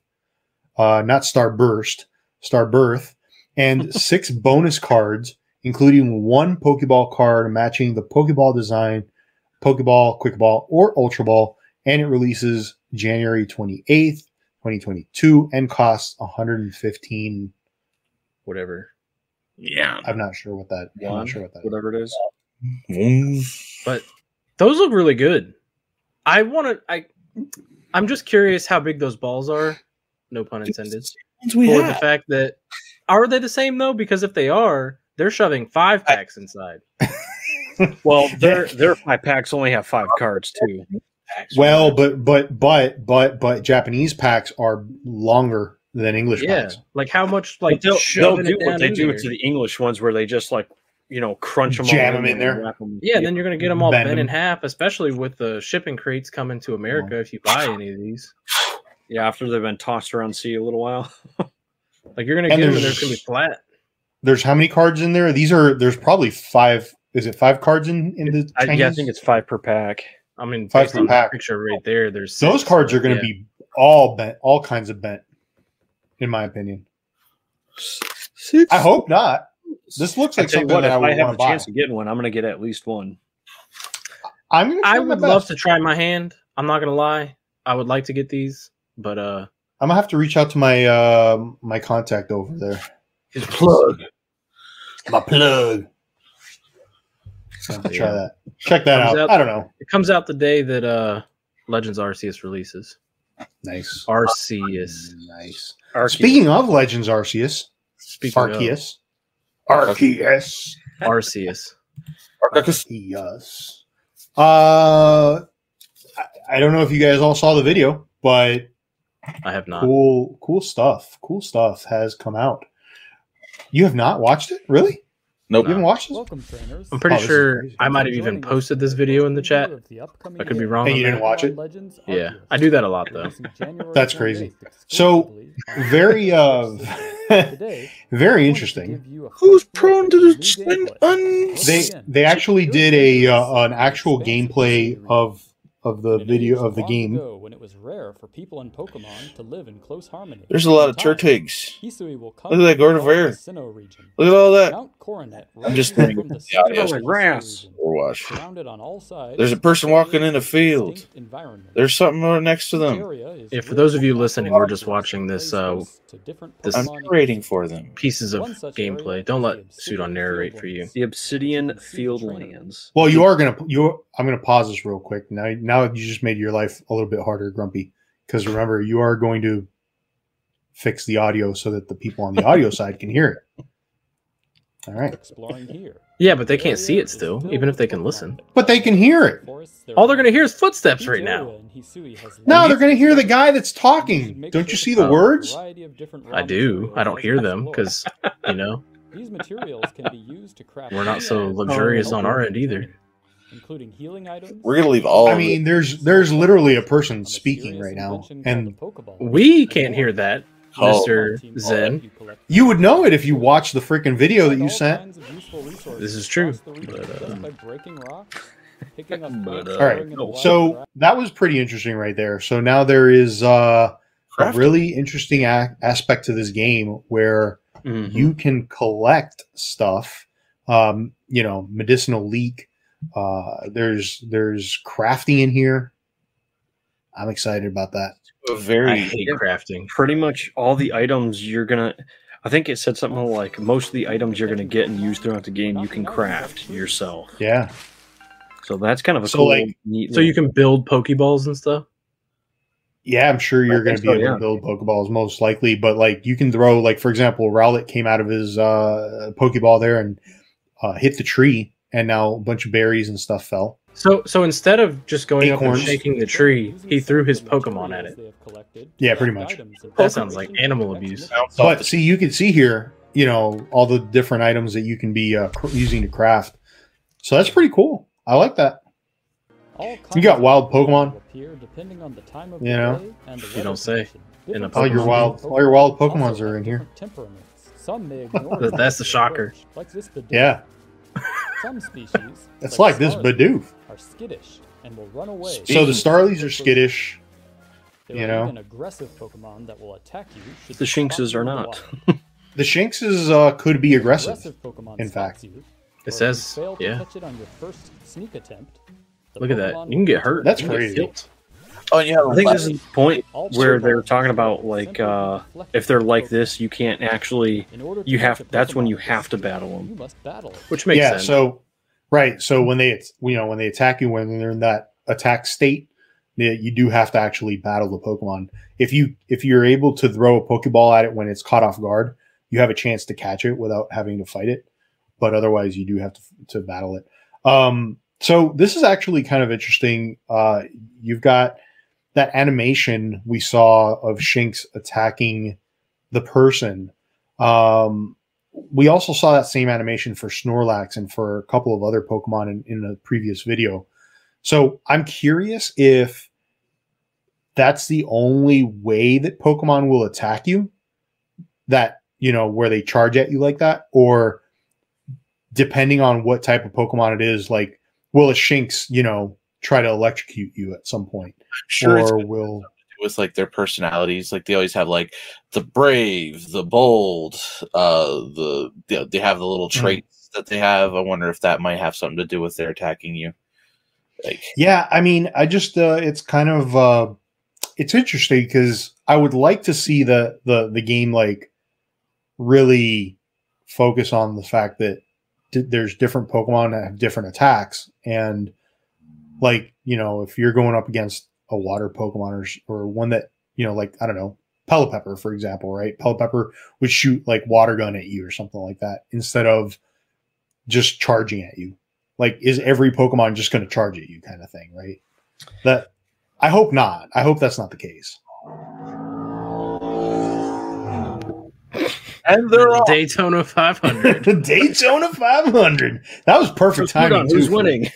uh, not Starburst, Starbirth, and six bonus cards, including one Pokeball card matching the Pokeball design, Pokeball, Quickball, or Ultra Ball, and it releases January 28th, 2022, and costs 115. Whatever. Yeah. I'm not sure what that. Yeah, I'm not sure what that. Whatever it is. Mm. But those look really good. I want to. I. I'm just curious how big those balls are. No pun intended. Ones we For the fact that are they the same though? Because if they are, they're shoving five packs inside. Well, their their five packs only have five cards too. Well, but but but but but Japanese packs are longer than English Yeah, packs. like how much Like like they'll, they'll do it what they do there. to the English ones, where they just like you know crunch them, Jam all 'em in there. and wrap 'em. Yeah, then you're gonna get them all Bend bent in half, especially with the shipping crates coming to America. If you buy any of these, yeah. After they've been tossed around sea a little while. like you're gonna And get them and there's- they're gonna be flat. There's how many cards in there? These are there's probably five. Is it five cards in in the? I, yeah, I think it's five per pack. I mean, Five based per on the pack. picture right there, there's those six, cards are going to yeah. be all bent, all kinds of bent, in my opinion. I hope not. This looks like something what, that I if would I have a buy. chance of getting one, I'm going to get at least one. I'm gonna. I would love to try my hand. I'm not gonna lie. I would like to get these, but uh, I'm gonna have to reach out to my uh, my contact over there. his plug. My plug. So try Yeah. that. Check that out. out- I don't know. It comes out the day that uh, Legends Arceus releases. Nice. Arceus. Nice. Arceus. Speaking of Legends Arceus, Speaking of Arceus, Arceus, Arceus, Arceus. Uh, I, I don't know if you guys all saw the video, but I have not. cool, cool stuff. Cool stuff has come out. You have not watched it, really? Nope. You haven't watched it? Welcome, trainers. I'm pretty Oh, this is sure crazy. I might have even posted this video in the chat. I could be wrong. And you didn't that. watch it? Yeah, I do that a lot though. That's crazy. So, Very, uh, very interesting. Who's prone to the spin un- They they actually did a uh, an actual gameplay of of the video of the game. when it was rare for people in Pokemon to live in close harmony. There's a lot of In time, Turtigs. Hisui will come Look at that Gord of the Air. Sinnoh region. Look at all that. Mount Coronet I'm just thinking from the the center audio. of grass. Hisui region, Or watch. surrounded on all sides There's a person walking in a field. There's something right next to them. area Yeah, for those of you listening, we're just watching this, uh, places to different this- I'm narrating for them. Pieces of One such area gameplay. Don't let the Obsidian Sudan narrate for you. The Obsidian You can see the Field. Lands. Well, you are gonna you. I'm gonna pause this real quick. Now, now you just made your life a little bit harder, Grumpy. Because remember, you are going to fix the audio so that the people on the audio side can hear it. All right, Exploring here. Yeah, but they can't see it still, even if they can listen. but they can hear it. All they're gonna hear is footsteps right now. No, they're gonna hear the guy that's talking. Don't you see the Oh. words? I do. I don't hear them because you know these materials can be used to craft we're not so luxurious oh, on our end either. including healing items. We're gonna leave all. I of it. mean, there's there's literally a person speaking right now, and We can't hear that, Oh. Mister Zen. you would know it if you watched the freaking video that you sent. This is true, but, uh, by breaking rocks, picking up but, uh, All right, growing in the wild So that was pretty interesting right there. So now there is uh, a really interesting a- aspect to this game where Mhm. you can collect stuff. Um, you know, medicinal leek. Uh, there's there's crafting in here. I'm excited about that. A I very hate crafting. Pretty much all the items you're gonna. I think it said something like most of the items you're gonna get and use throughout the game you can craft yourself. Yeah. So that's kind of a So, cool, like- neat. So you can build Pokeballs and stuff. Yeah, I'm sure you're going to be so, able to build Pokeballs most likely, but like you can throw, like for example, Rowlet came out of his uh, Pokeball there and uh, hit the tree, and now a bunch of berries and stuff fell. So so instead of just going up and shaking the tree, he threw his Pokemon at it. Yeah, pretty much. That sounds like animal abuse. But see, you can see here, you know, all the different items that you can be uh, cr- using to craft. So that's pretty cool. I like that. You got wild Pokemon? You You know? You don't say. In a All your wild, all your wild Pokemons are in here. Some may ignore that's the shocker. Like this Yeah, Some species, it's like this Starly, Bidoof. are skittish and will run away. So the Starlies are skittish. There you know? even aggressive Pokemon that will attack you. should The Shinxes are not. the Shinxes uh, could be aggressive. Pokemon in fact. you, It says- you fail to yeah. catch it on your first sneak attempt, the Look at that. You can get hurt. That's You can crazy. Killed. Oh, and you have I think this is the point where they're talking about like uh, if they're like this, you can't actually. In order to You have. That's when you have to battle them. You must battle. Which makes yeah. sense. So, right. So when they you know when they attack you when they're in that attack state, you do have to actually battle the Pokemon. If you if you're able to throw a Pokeball at it when it's caught off guard, you have a chance to catch it without having to fight it. But otherwise, you do have to to battle it. Um, so this is actually kind of interesting. Uh, you've got that animation we saw of Shinx attacking the person. Um, we also saw that same animation for Snorlax and for a couple of other Pokemon in, in a previous video. So I'm curious if that's the only way that Pokemon will attack you. That, you know, where they charge at you like that, or depending on what type of Pokemon it is, like will a Shinx, you know, try to electrocute you at some point? Sure or will with like their personalities. Like they always have like the brave, the bold, uh, the they, they have the little Mhm. traits that they have. I wonder if that might have something to do with their attacking you. Like Yeah, I mean, I just uh it's kind of uh it's interesting because I would like to see the the the game like really focus on the fact that d- there's different Pokemon that have different attacks and like, you know, if you're going up against a water Pokemon or, or one that, you know, like I don't know, Pelipepper for example, right? Pelipepper would shoot like water gun at you or something like that instead of just charging at you. Like is every pokemon just going to charge at you kind of thing right? That i hope not. I hope that's not the case. And they're all Daytona 500. daytona 500 that was perfect So, timing who's winning?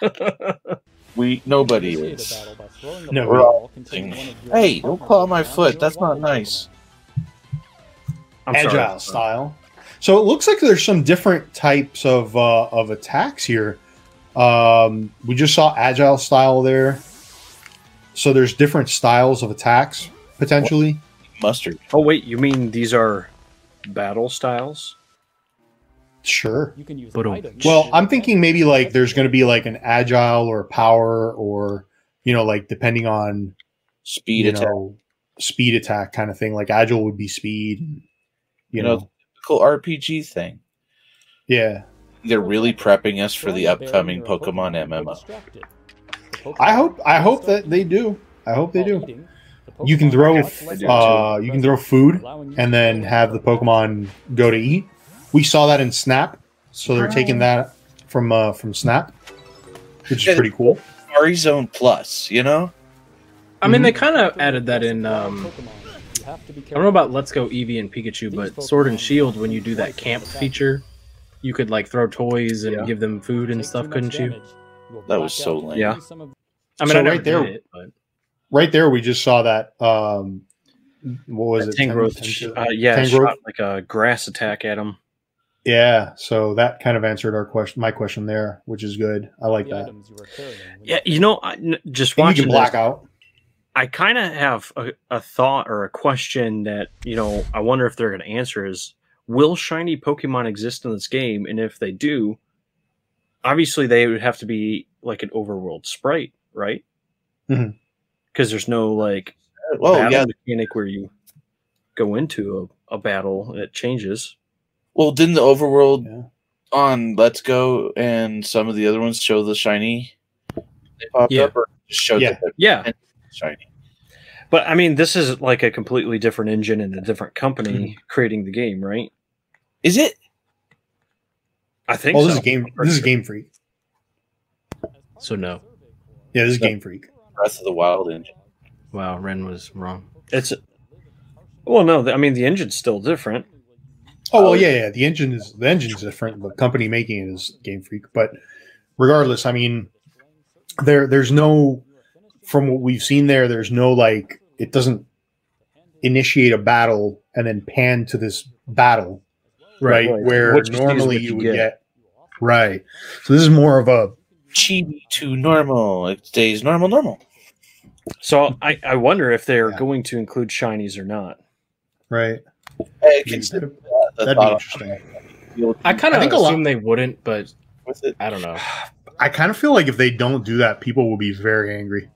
we nobody Initiate is. battle by No. we're all. of Hey, don't paw my foot. That's not nice. I'm agile sorry. style so it looks like there's some different types of uh, of attacks here um, we just saw agile style there so there's different styles of attacks potentially Mustard. Oh wait, you mean these are battle styles? Sure You can use Boom. items. Well, I'm thinking maybe like there's going to be like an agile or power or you know like depending on Speed attack. know speed attack kind of thing. Like agile would be speed. You, You know, know, Cool RPG thing. yeah. They're really prepping us for the Throwing a berry upcoming Pokemon will MMO. distract it. The I hope I hope that they do. I hope they do. You can throw much less do uh you can throw food and then have the. Pokemon go to eat. We saw that in Snap, so they're taking that from uh from Snap, which Yeah. is pretty cool. Ari Zone Plus, you know? I mean, they Mhm. kind of added that in. Um, You have to be I don't know about Let's Go Eevee and Pikachu, but Sword and Shield, when you do that camp feature, you could like throw toys and Yeah. give them food and stuff, couldn't you? damage, you will That was so lame. Yeah. some of- I mean, So I right there- it, but Right there, we just saw that. Um, what was it? Tangrowth, uh, yeah, Tangrowth? shot like a grass attack at him. Yeah, so that kind of answered our question, my question there, which is good. I like the that. items you are carrying Yeah, you know, I, n- just And you watching can this, out. I kind of have a, a thought or a question that you know I wonder if they're going to answer is: Will shiny Pokemon exist in this game? And if they do, obviously they would have to be like an overworld sprite, right? Mhm. Because there's no like Well, battle yeah. mechanic where you go into a, a battle and it changes. Well, didn't the overworld Yeah. on Let's Go and some of the other ones show the shiny? They popped Yeah. up or just showed Yeah. that Yeah, shiny? but I mean, this is like a completely different engine and a different company hmm. creating the game, right? Is it? I think. Oh, this is game. This is Game Freak. so no. Yeah, this is No. Game Freak. Breath of the Wild engine. Wow, Ren was wrong. It's well, no, I mean the engine's still different. Oh well, yeah, yeah. The engine is the engine's different. The company making it is Game Freak, but regardless, I mean, there there's no from what we've seen there. There's no like it doesn't initiate a battle and then pan to this battle, right? right. Where What you see is normally you you would get. get. right. So this is more of a Chibi to normal. It stays normal, normal. So I, I wonder if they're Yeah. going to include shinies or not. right. I consider that the That'd be interesting. I kind of think a lot- assume they wouldn't, but it. I don't know. I kind of feel like if they don't do that, people will be very angry.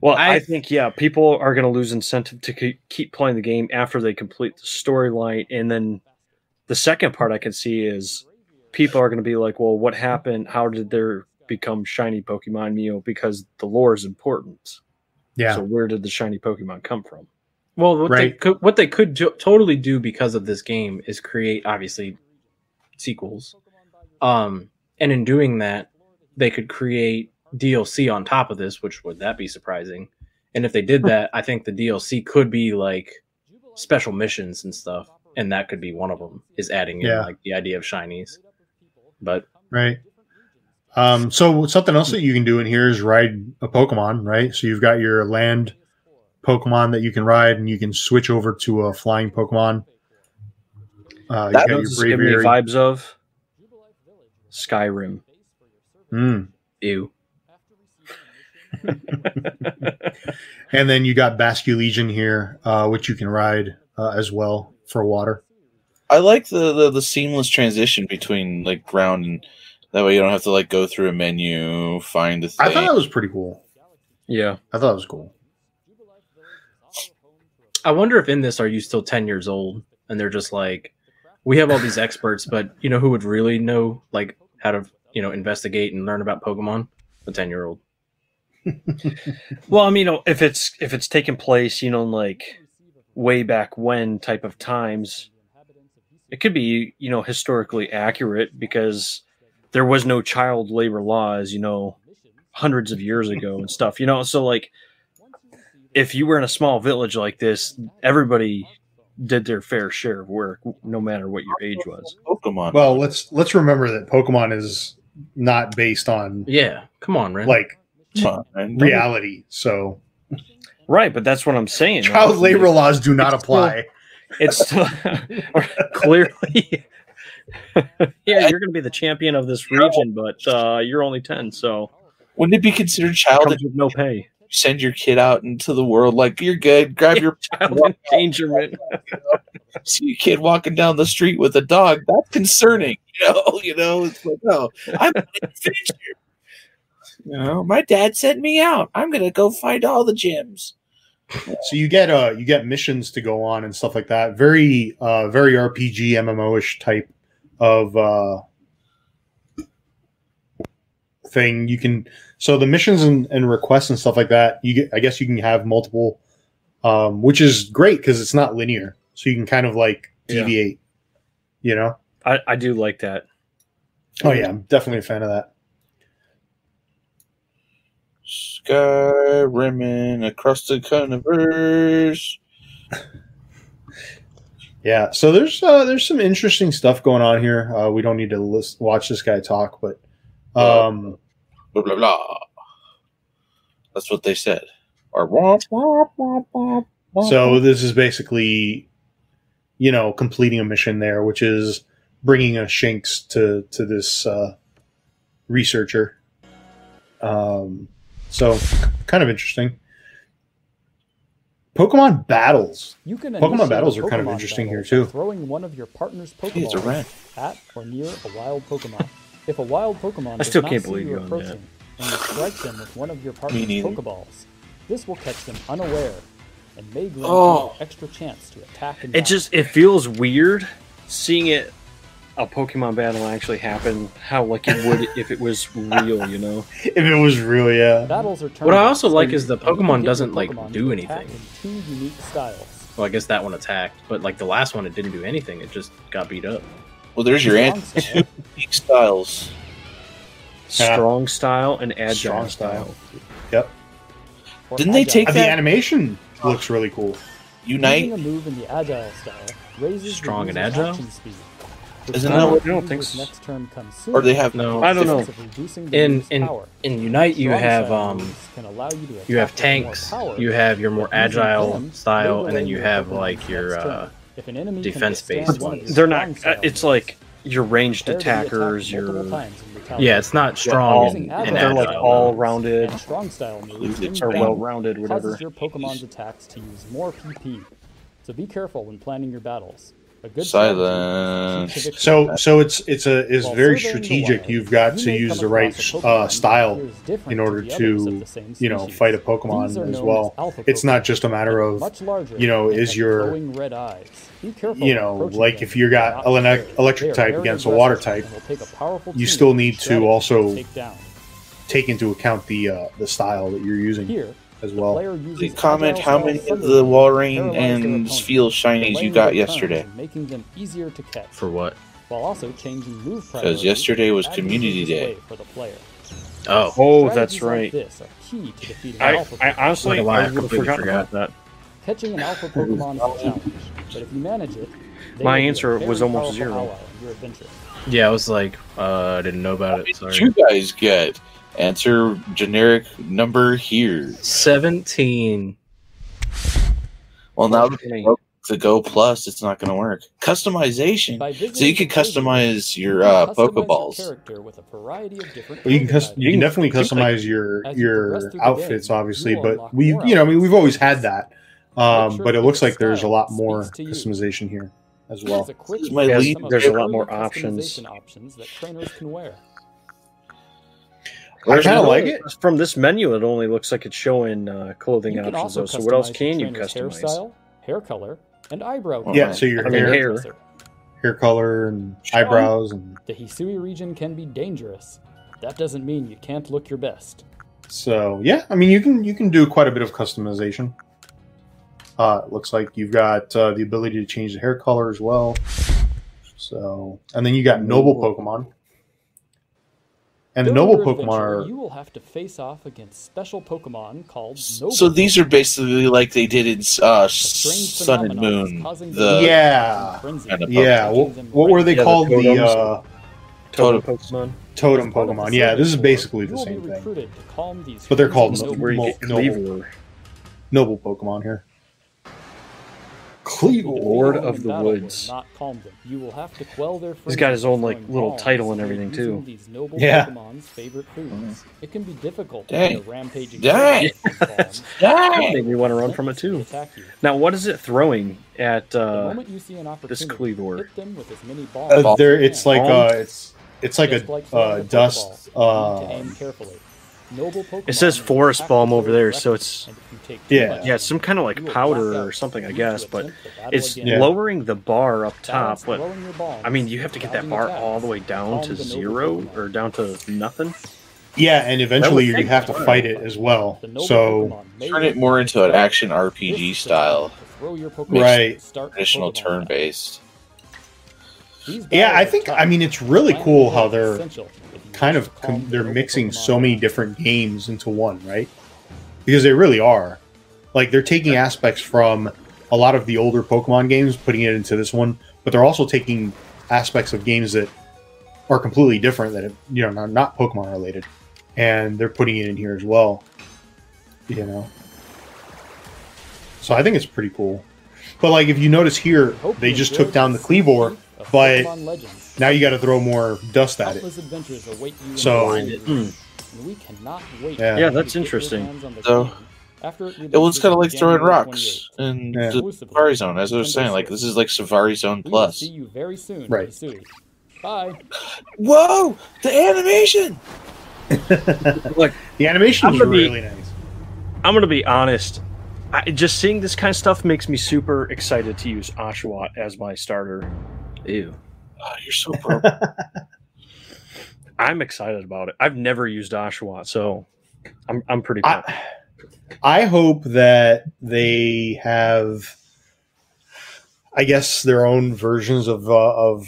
Well, I, I- think yeah, people are going to lose incentive to ke- keep playing the game after they complete the storyline, and then the second part I can see is people are going to be like, "Well, what happened? How did there become shiny Pokemon?" You know, because the lore is important. Yeah. So where did the shiny Pokemon come from? Well, what they could what they could jo- totally do because of this game is create obviously sequels, um, and in doing that, they could create DLC on top of this, which would that be surprising? And if they did that, I think the DLC could be like special missions and stuff, and that could be one of them is adding in Yeah. like the idea of shinies. But Right. Um, so something else that you can do in here is ride a Pokemon, right? So you've got your land Pokemon that you can ride, and you can switch over to a flying Pokemon. Uh, you That got your give me vibes of Skyrim. Mm. ew, And then you got Basculegion here, uh, which you can ride uh, as well for water. I like the, the the seamless transition between like ground and that way you don't have to like go through a menu, find a thing. I thought that was pretty cool. Yeah, I thought it was cool. I wonder if in this are you still ten years old and they're just like, we have all these experts, but you know who would really know like how to you know investigate and learn about Pokemon? A ten year old. Well, I mean, if it's if it's taking place, you know, like way back when type of times, it could be you know historically accurate because there was no child labor laws, you know, hundreds of years ago and stuff. You know, so like if you were in a small village like this, everybody did their fair share of work, no matter what your age was. Pokemon. Well, let's let's remember that Pokemon is not based on Yeah, come on, Ren. like Come on, man. reality. So Right, but that's what I'm saying. child labor laws do not apply. It's still clearly. yeah, you're going to be the champion of this region, but uh, you're only ten, so Wouldn't it be considered child comes with no pay. You send your kid out into the world like you're good? Grab your Child endangerment. see a kid walking down the street with a dog. That's concerning. You know, you know, it's like, oh, I'm an adventure. You know, my dad sent me out. I'm gonna go find all the gyms. So you get uh you get missions to go on and stuff like that. Very uh very RPG MMO ish type of uh thing. You can so the missions and, and requests and stuff like that. You get I guess you can have multiple, um, which is great because it's not linear. So you can kind of like Yeah. deviate. You know. I, I do like that. Oh yeah, I'm definitely a fan of that. Skyrimming across the universe. Yeah, so there's uh, there's some interesting stuff going on here. Uh, we don't need to list, watch this guy talk, but um, Blah blah blah. That's what they said. Or womp womp womp womp. womp, so this is basically, you know, completing a mission there, which is bringing a Shinx to to this uh, researcher. Um, so kind of interesting. Pokemon battles. You can Pokemon battles a are kind of interesting here, too. Throwing one of your partner's Hey, it's a rat. Pokeballs at or near a wild Pokemon. If a wild Pokemon I does still not can't see believe you you on approaching, and you strike them with one of your partner's. Pokeballs, this will catch them unaware and may grant Oh. you an extra chance to attack and It battle. just it feels weird seeing it a Pokemon battle actually happen. How like it would if it was real, you know? If it was real, yeah. Battles are What I also like is the Pokemon doesn't, like, do anything. In two unique styles. Well, I guess that one attacked, but like the last one, it didn't do anything. It just got beat up. Well, there's your answer. style, Unique styles. Yeah. Strong style and agile Strong style. style. Yep. or Didn't they take Uh, the that- animation looks really cool. Unite. Using a move in the agile style raises Strong and agile? action speed. Isn't that what- I don't think user's so. next turn comes soon, Or they have No, I don't know. of reducing the In in power. in Unite, you Strong have um, can allow you, to you have attack with more tanks, power, you have your more agile them style, and then you have like your uh, If an enemy defense-based one ones. They're not. uh, It's like your ranged prepare to be attacked attackers. Your multiple times and retaliate. yeah, it's not all- strong Using and, agile and they're like all moves rounded and strong style moves Included in or well rounded, whatever. causes your Pokemon's attacks to use more PP. so be careful when planning your battles. A good Silence. strategy is the key to victory. So so it's it's a is very strategic. wild, You've got you to use the right uh, style in order to the others of to you know fight a Pokemon as well. alpha It's not just a matter of much larger you know, is your- red eyes. Be careful you know, like if you got not elec- scare. electric type against a water type, and will take a powerful you still need to also- take into account the uh, the style that you're using Here, as well. Please comment how many of the Walrein and opponent, Spheal shinies you got yesterday. making them easier to catch. For what? while also changing move Because yesterday was Community Day. for the player. Oh, Oh, Strategies that's like right. this are key to defeating I, alpha I Pokemon. honestly Not I I completely forgotten forgot. that. Catching an alpha Pokemon is a challenge, but if you manage it, My will be a answer was almost zero. your adventure. yeah. I was like, uh, I didn't know about it. What Sorry. did you guys get? Answer generic number here. Seventeen. Well, now that Okay. the Go Plus, it's not going to work. Customization. So you visiting can customize your can uh, Pokeballs. character with a variety of different Well, you can cus- you can definitely customize your As you progress your outfits, obviously, but we, you know, I mean, we've always had that, um, sure but it looks like there's a lot more speaks you. customization here as well. a This is my lead- some there's a lot more options. options that trainers can wear. I kind of like it. From this menu, it only looks like it's showing uh, clothing You options. Though. So what else can you customize? Hairstyle, hair color, and eyebrow color. Yeah, so your I mean, hair, hair. Hair color and eyebrows and The Hisui region can be dangerous. That doesn't mean you can't look your best. so yeah, I mean you can you can do quite a bit of customization. Uh, it looks like you've got uh, the ability to change the hair color as well. So and then you got noble Pokemon, and the noble Pokemon are You will have to face off against special Pokemon called Noble So these are basically like they did in uh, Sun and Moon. The Yeah. kind of yeah. making What, what were they Yeah, called? The, totems. uh, Totem Totem. Pokemon. totem As part of the Pokemon. Yeah, this is basically the same thing. recruited to calm these But they're called crazy Noble- Where you get Noble- Noble Pokemon here. Kleavor. Lord of the in battle will Woods. Not calm them. You will have to quell their He's got his own, like, little title and everything, too. These noble Yeah. Pokemon's favorite foods. It can be difficult Dang. to rampaging Dang. bombs Dang. made me want to run from it too. Now, what is it throwing at The uh, moment you see an this opportunity, Kleavor? hit them with as many bombs Uh, there, it's like Bomb? uh, it's it's like Just a throwing uh, dust. Pokeball, you need to Uh, It says Forest attack Bomb over there, so it's- and if you take too Yeah. much yeah, it's some kind of like powder or something, I guess. But attempt the battle it's again. Yeah. lowering the bar up top. Balance But throwing your bombs, I mean, you have to get that bar all the way down to zero or down to nothing. yeah, and eventually you have to fight it as well. So Turn it more into an action RPG This is the style, time to throw your Pokemon Right. and start the traditional turn-based. Yeah, I think. I mean it's really cool how they're essential if you kind of com- they're mixing so many different games into one, right? Because they really are. Like they're taking aspects from a lot of the older Pokemon games, putting it into this one, but they're also taking aspects of games that are completely different that you know not, not Pokemon related, and they're putting it in here as well. You know, so I think it's pretty cool. But like if you notice here, they just took down the Kleavor, but. Now you got to throw more dust at it. Adventures await you So- the series, hmm. we cannot wait. Yeah. Yeah, that's to get your interesting. hands on the So, after it It was kind of like throwing rocks 28th. in Yeah. the Safari Zone, as I was saying. Like this is like Safari Zone We will Plus. see you very soon. Right. Hisui. Bye. Whoa! The animation. Look, The animation I'm is gonna be- really nice. I'm gonna be honest. I, just seeing this kind of stuff makes me super excited to use Oshawott as my starter. Ew. Oh, you're so broke. I'm excited about it. I've never used Oshawott, so I'm I'm pretty. pumped. I, I hope that they have, I guess, their own versions of uh, of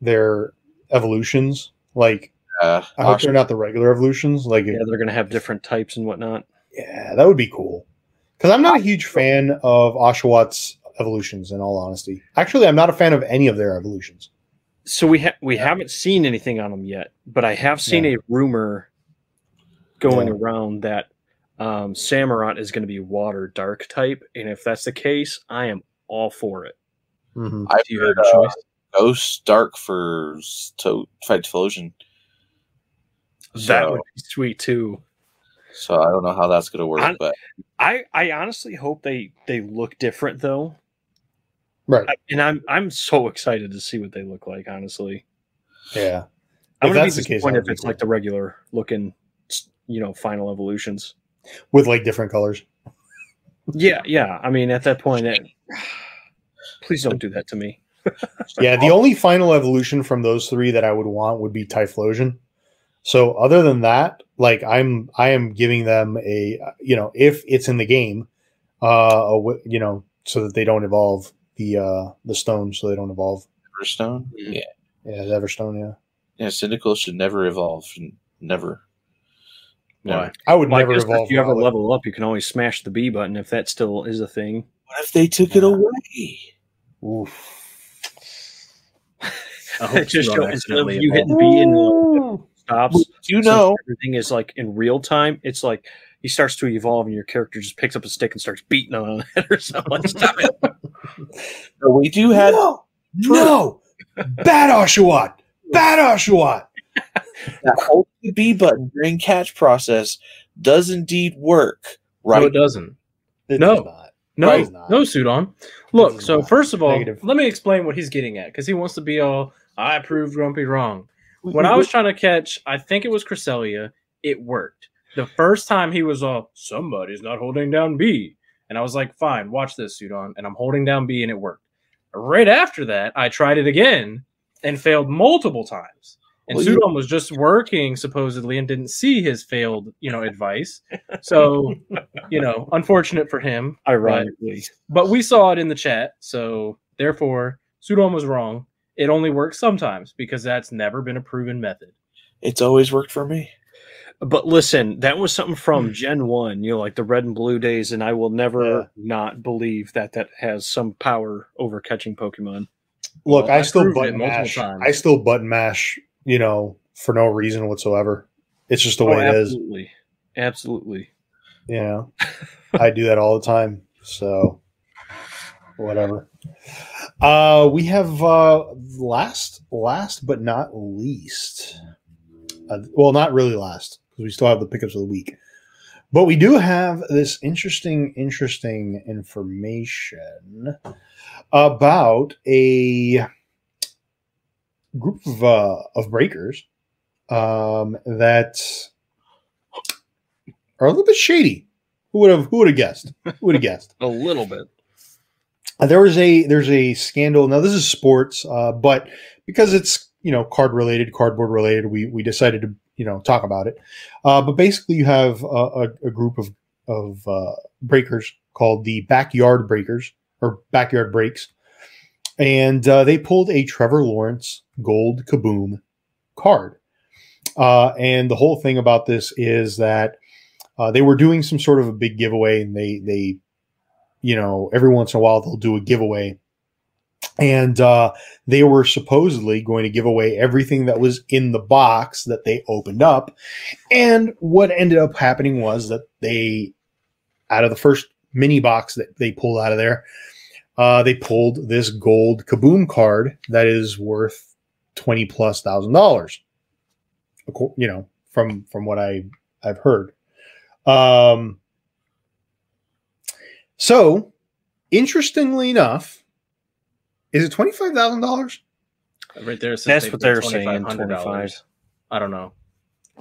their evolutions. Like, uh, I hope they're not the regular evolutions. Like, yeah, they're gonna have different types and whatnot. yeah, that would be cool. Because I'm not a huge fan of Oshawott's evolutions. In all honesty, actually, I'm not a fan of any of their evolutions. So we ha- we haven't seen anything on them yet, but I have seen a rumor going Yeah. around that um, Samurott is going to be water dark type, and if that's the case, I am all for it. Mm-hmm. I've Do you heard have a uh, choice? Ghost Dark for s- to fight Typhlosion. that So- would be sweet too. So I don't know how that's gonna work, I- but I I honestly hope they they look different though. Right. I- and I'm I'm so excited to see what they look like. Honestly, Yeah. I'm If gonna be case, disappointed would if it's like the regular looking, you know, final evolutions. With like different colors. Yeah, yeah. I mean, at that point, it, please don't do that to me. Yeah, the only final evolution from those three that I would want would be Typhlosion. So other than that, like I'm I am giving them a you know, if it's in the game, uh a you know, so that they don't evolve the uh the stones so they don't evolve. Everstone. Yeah, Yeah, the Everstone, yeah. yeah. Cyndaquil should never evolve. and Never. Why? I would Well, never guess evolve. if you ever Rowlet. level up, you can always smash the B button if that still is a thing. What if they took it away? Oof. I hope Just Sudon show, instead you evolved. hitting B and stops. You since know, everything is like in real time. It's like he starts to evolve, and your character just picks up a stick and starts beating on it or something. Stop it! we do have no, no, bad Oshawott, bad Oshawott. that hold the B button during catch process does indeed work. right? No, Right. it doesn't. It No. does not. No, Right. no, Sudon. Look, so not first of all, negative. let me explain what he's getting at because he wants to be all, I proved Grumpy wrong. When I was trying to catch, I think it was Cresselia, it worked. The first time he was all, somebody's not holding down B. And I was like, fine, watch this, Sudon. And I'm holding down B and it worked. Right after that, I tried it again and failed multiple times. And Well, Sudon was just working supposedly and didn't see his failed, you know, advice. So, you know, unfortunate for him. Ironically, But we saw it in the chat, so therefore, Sudon was wrong. It only works sometimes because that's never been a proven method. It's always worked for me. But listen, that was something Hmm. from Gen One. You know, like the Red and Blue days, and I will never Yeah. not believe that that has some power over catching Pokemon. Look, Well, I I still button mash. times. I still button mash. You know, for no reason whatsoever. It's just the Oh, way it is. absolutely, absolutely. You know, I do that all the time. So, whatever. Uh, we have uh, last, last but not least. Uh, well, not really last because we still have the pickups of the week, but we do have this interesting, interesting information about a group of uh, of breakers um, that are a little bit shady. Who would have who would have guessed? Who would have guessed? A little bit. There was a there's a scandal. Now this is sports, uh, but because it's you know card related, cardboard related, we we decided to you know talk about it. Uh, but basically, you have a, a, group of of uh, breakers called the Backyard Breakers or Backyard Breaks, and uh, they pulled a Trevor Lawrence Gold Kaboom card. Uh, and the whole thing about this is that uh, they were doing some sort of a big giveaway, and they they you know, every once in a while they'll do a giveaway. And uh, they were supposedly going to give away everything that was in the box that they opened up. And what ended up happening was that they, out of the first mini box that they pulled out of there, uh, they pulled this gold kaboom card that is worth twenty plus thousand dollars. You know, from from what I I've heard. Um, so, interestingly enough, is it twenty five thousand dollars? Right there, That's what they're saying. $2,500. Twenty-five. I don't know.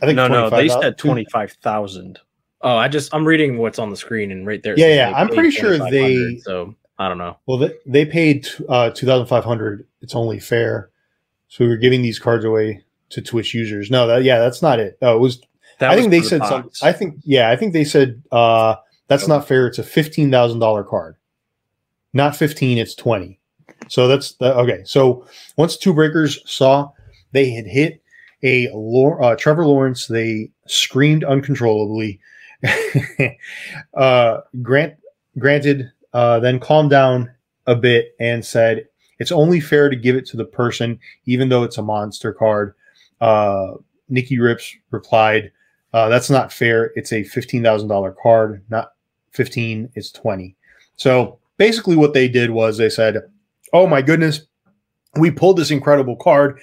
I think No, no, they said twenty-five thousand. Oh, I just I'm reading what's on the screen, and right there. Yeah, yeah, I'm pretty sure they- So I don't know. Well, they, they paid uh, two thousand five hundred. It's only fair. So we were giving these cards away to Twitch users. No, that yeah, that's not it. No, it was. That I was think they for the said some. I think yeah, I think they said uh, that's not fair. It's a fifteen thousand dollar card, not fifteen. It's twenty. So that's the, okay. So once two breakers saw they had hit a uh, Trevor Lawrence, they screamed uncontrollably. uh, Grant granted, uh, then calmed down a bit and said, "It's only fair to give it to the person, even though it's a monster card." Uh, Nikki Rips replied, uh, "That's not fair. It's a fifteen thousand dollar card, not fifteen. It's twenty. So basically, what they did was they said, "Oh my goodness, we pulled this incredible card.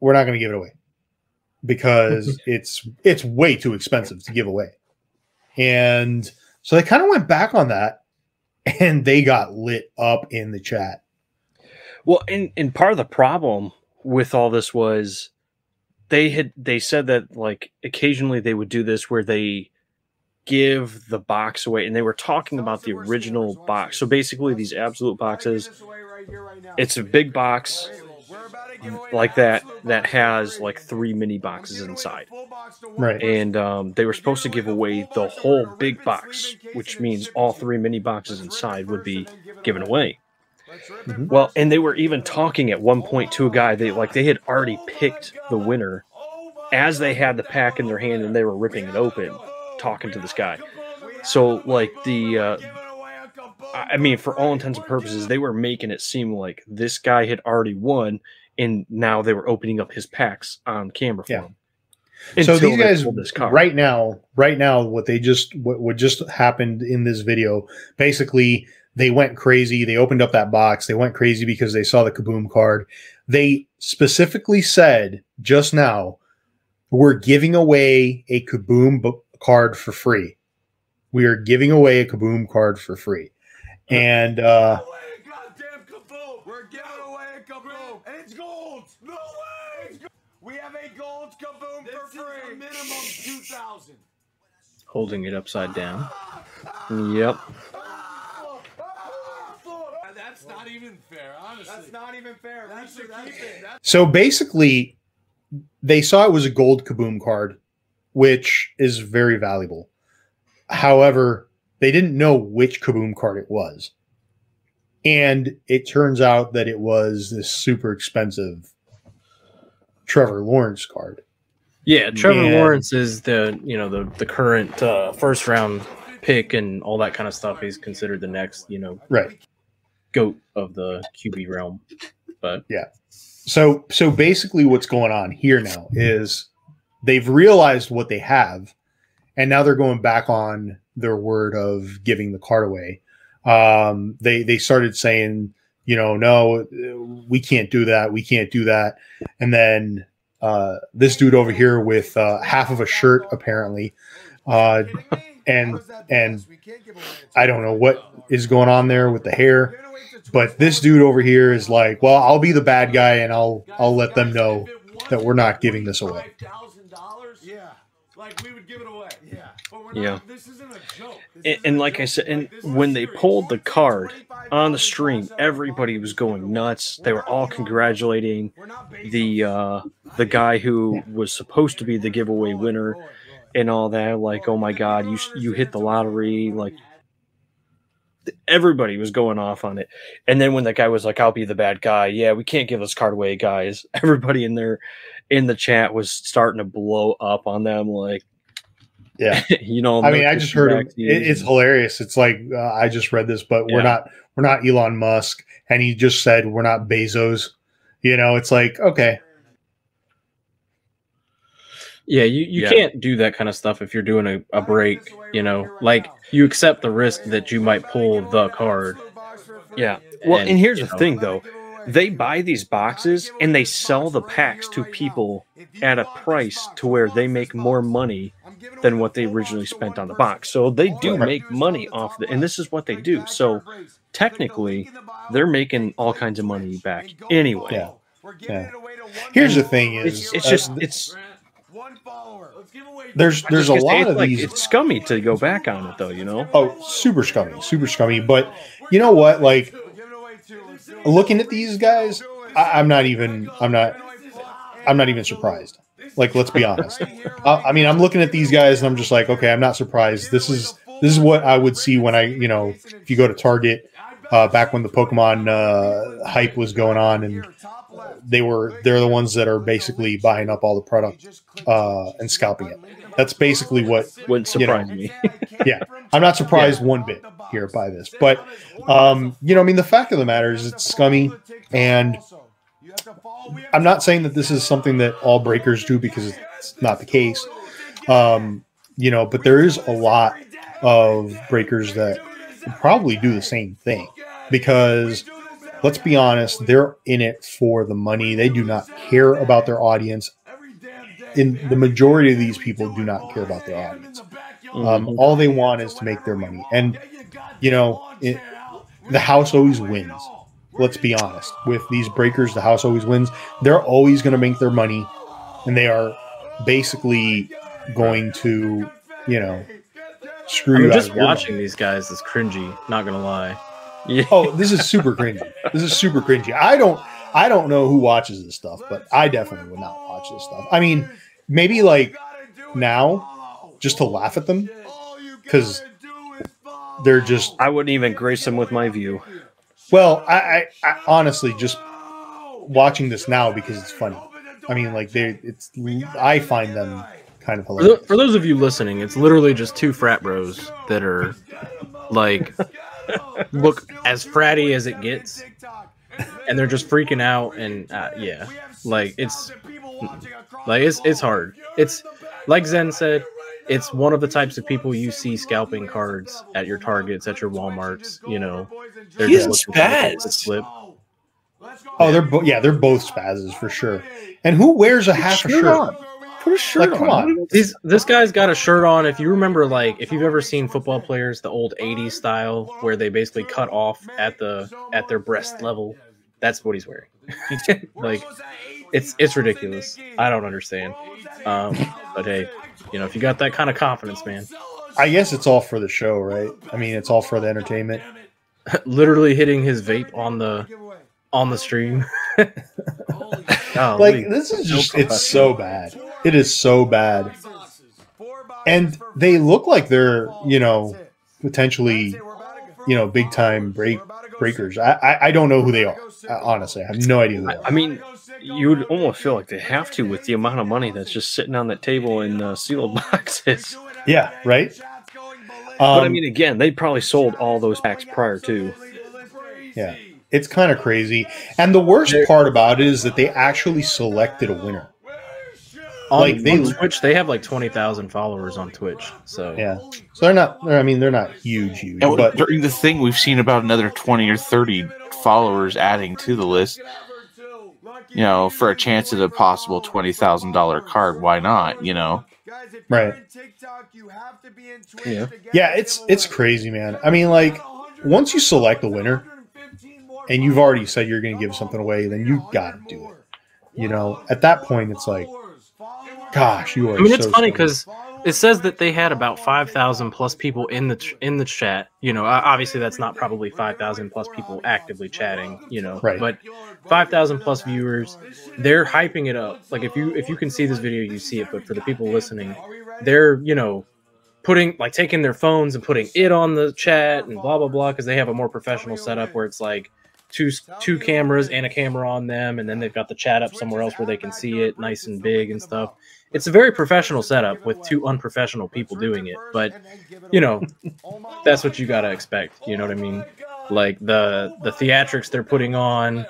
We're not going to give it away because it's it's way too expensive to give away." And so they kind of went back on that and they got lit up in the chat. Well, and and part of the problem with all this was they had they said that like occasionally they would do this where they give the box away and they were talking about the original box. So basically these absolute boxes it's a big box like that that has like three mini boxes inside. Right. And um, they were supposed to give away the whole big box, which means all three mini boxes inside would be given away. Mhm. Well, and they were even talking at one point to a guy. They like they had already picked the winner as they had the pack in their hand and they were ripping it open, talking to this guy. So like the, uh, I mean, for all intents and purposes, they were making it seem like this guy had already won, and now they were opening up his packs on camera for Yeah. him. so these guys right now right now what they just what, what just happened in this video basically they went crazy they opened up that box they went crazy because they saw the kaboom card they specifically said just now we're giving away a kaboom card for free we are giving away a kaboom card for free and uh Goddamn kaboom! We're giving away a kaboom, and it's gold. No way! We have a gold kaboom for free. minimum two thousand. Holding it upside down. Yep. That's not even fair, honestly. That's not even fair. we should. That's So basically, they saw it was a gold kaboom card, which is very valuable. However, they didn't know which kaboom card it was. And it turns out that it was this super expensive Trevor Lawrence card. Yeah, Trevor Man. Lawrence is the you know the the current uh, first round pick and all that kind of stuff. He's considered the next you know Right. goat of the QB realm. But yeah, So so basically what's going on here now is they've realized what they have and now they're going back on their word of giving the card away. Um they they started saying, you know, no, we can't do that. We can't do that. And then uh this dude over here with uh half of a shirt apparently uh and and I don't know what is going on there with the hair. But this dude over here is like, well, I'll be the bad guy and I'll I'll let them know that we're not giving this away. Yeah. Like we would give it away. Yeah. But we're Yeah. not, this isn't a joke. This And, and like I said, and when they pulled the card on the stream, everybody was going nuts. They were all congratulating the uh, the guy who was supposed to be the giveaway winner and all that. Like, oh my god, you you hit the lottery! Like, everybody was going off on it. And then when that guy was like, "I'll be the bad guy," yeah, we can't give this card away, guys. Everybody in there in the chat was starting to blow up on them, like, Yeah. you know. I mean, I just heard him. It, it's hilarious. It's like uh, I just read this, but we're not we're not Elon Musk, and he just said we're not Bezos. You know, it's like okay, yeah, you, you Yeah. can't do that kind of stuff if you're doing a, a break. You know, like you accept the risk that you might pull the card. Yeah. Well, And, and, here's the know- thing, though. They buy these boxes and they sell the packs to people at a price to where they make more money than what they originally spent on the box. So they do make money off the, and this is what they do. So technically, they're making all kinds of money back anyway. Yeah. Yeah. Here's the thing: is It's it's uh, just it's one follower. Let's give away there's there's a I was gonna say, lot of like, these. It's scummy to go back on it, though. You know. Oh, super scummy, super scummy. But you know what? Like We're giving away two. Let's do it. looking at these guys, I, I'm not even. I'm not. I'm not even surprised. Like, let's be honest. I, I mean, I'm looking at these guys and I'm just like, okay, I'm not surprised. This is this is what I would see when I, you know, if you go to Target uh, back when the Pokemon uh, hype was going on, and they were they're the ones that are basically buying up all the product uh, and scalping it. That's basically what Wouldn't you know, surprise me. Yeah, I'm not surprised one bit here by this, but um, you know, I mean, the fact of the matter is, it's scummy, and I'm not saying that this is something that all breakers do because it's not the case. Um, you know, but there is a lot of breakers that probably do the same thing because let's be honest, they're in it for the money. They do not care about their audience. In the majority of these people do not care about their audience. Um, Mhm. all they want is to make their money. And you know, it, the house always wins. Let's be honest. With these breakers, the house always wins. They're always going to make their money, and they are basically going to, you know, screw I mean, you out just of watching these guys is cringy. Not gonna lie. Yeah. Oh, this is super cringy. This is super cringy. I don't, I don't know who watches this stuff, but I definitely would not watch this stuff. I mean, maybe like now, just to laugh at them, because they're just I wouldn't even grace them with my view. Well, I, I, I honestly just watching this now because it's funny. I mean, like they, it's I find them kind of For, hilarious. for those of you listening, it's literally just two frat bros that are like look as fratty as it gets, and they're just freaking out. And uh, yeah, like it's like it's it's hard. It's like Zen said. It's one of the types of people you see scalping cards at your Targets, at your WalMarts. You know, they're He's just looking for the spaz. slip. Oh, they're bo- yeah, they're both spazzes for sure. And who wears a half a Shirt shirt? on. Put a shirt Like, come on. on. These this guy's got a shirt on. If you remember, like if you've ever seen football players, the old '80s style, where they basically cut off at the at their breast level, that's what he's wearing. like it's it's ridiculous. I don't understand. Um, but hey, you know if you got that kind of confidence, man, I guess it's all for the show, right? I mean, it's all for the entertainment. literally hitting his vape on the on the stream. Like this is just it's so bad. It is so bad. And they look like they're, you know, potentially, you know, big time break breakers. I, I I don't know who they are. Honestly, I have no idea who they I. I mean, you would almost feel like they have to with the amount of money that's just sitting on that table in uh, sealed boxes. Yeah, right. but I Um, mean, again, they probably sold all those packs prior to. Yeah, it's kind of crazy. And the worst part about it is that they actually selected a winner. on, like, they- on Twitch, they have like twenty thousand followers on Twitch. So Yeah, so they're not. They're, I mean, they're not huge, huge, And but during the thing, we've seen about another 20 or 30 followers adding to the list. You know, for a chance at a possible $20,000 card, why not? You know, Right. Yeah. yeah, it's it's crazy, man. I mean, like once you select the winner and you've already said you're going to give something away, then you got to do it. You know, at that point, it's like, gosh, you are. I mean, it's so funny because it says that they had about five thousand plus people in the ch- in the chat. You know, obviously that's not probably five thousand plus people actively chatting. You know, Right. But five thousand plus viewers, they're hyping it up. Like if you if you can see this video, you see it. But for the people listening, they're you know putting like taking their phones and putting it on the chat and blah blah blah because they have a more professional setup where it's like two two cameras and a camera on them and then they've got the chat up somewhere else where they can see it nice and big and stuff it's a very professional setup with two unprofessional people doing it but you know that's what you got to expect you know what i mean? Like the the theatrics they're putting on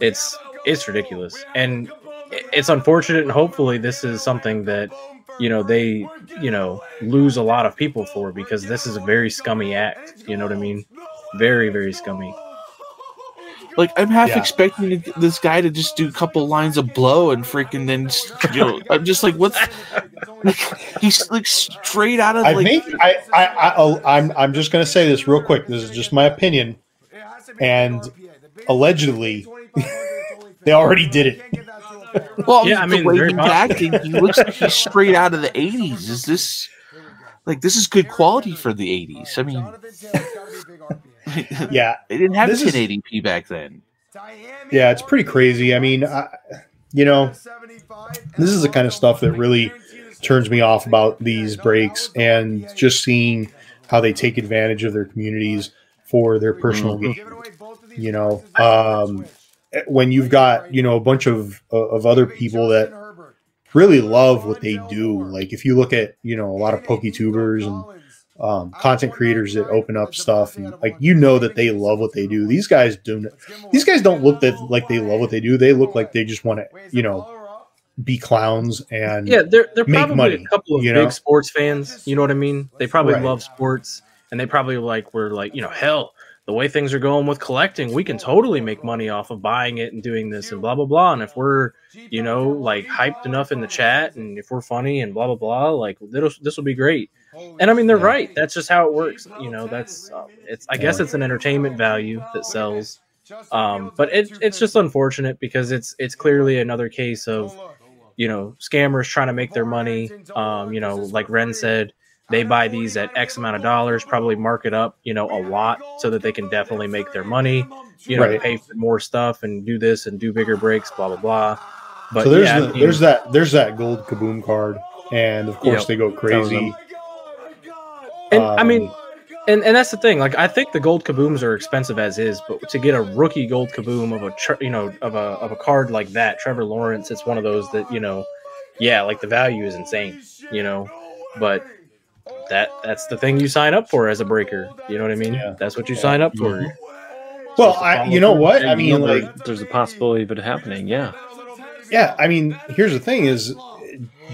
it's it's ridiculous. And it's unfortunate and hopefully this is something that you know they you know lose a lot of people for because this is a very scummy act you know what i mean? Very very scummy like I'm half Yeah. expecting this guy to just do a couple lines of blow and freaking then, just, you know, I'm just like, what's like, he's like straight out of I like, think I, I, I, I'll- I'm, I'm just going to say this real quick. This is just my opinion. And allegedly, they already did it. well, Yeah, I mean, the mean, way very he's possible. acting, he looks like he's straight out of the 80s. Is this like this is good quality for the 80s? I mean, Yeah, they didn't have This is- 1080p back then. yeah, it's pretty crazy. I mean, I, you know, this is the kind of stuff that really turns me off about these breaks and just seeing how they take advantage of their communities for their personal gain. You know, um, when you've got you know a bunch of of other people that really love what they do. Like if you look at you know a lot of PokeTubers and um, content creators that open up stuff, and like you know that they love what they do. These guys do. These guys don't look that like they love what they do. They look like they just want to you know be clowns and Yeah, they're they're make probably money, a couple of you big sports fans. You know what I mean? They probably Right. love sports, and they probably like were like you know hell. The way things are going with collecting, we can totally make money off of buying it and doing this and blah blah blah. And if we're, you know, like hyped enough in the chat and if we're funny and blah blah blah, like this will be great. And I mean, they're right. That's just how it works. You know, that's uh, it's. I guess it's an entertainment value that sells. Um, but it, it's just unfortunate because it's it's clearly another case of you know scammers trying to make their money. Um, you know, like Ren said, they buy these at X amount of dollars, probably mark it up, you know, a lot so that they can definitely make their money. You know, Right. pay for more stuff and do this and do bigger breaks, blah blah blah. But so there's yeah, the, there's that there's that gold kaboom card, and of course Yep. they go crazy. and I mean, Um, and and that's the thing. Like, I think the gold kabooms are expensive as is, but to get a rookie gold kaboom of a you know of a of a card like that, Trevor Lawrence, it's one of those that you know, yeah, like the value is insane, you know, but that that's the thing you sign up for as a breaker. You know what I mean? Yeah. That's what you sign up for. well, supposed to I, you know what? I mean, know, like, there's a possibility of it happening. Yeah. yeah. I mean, here's the thing: is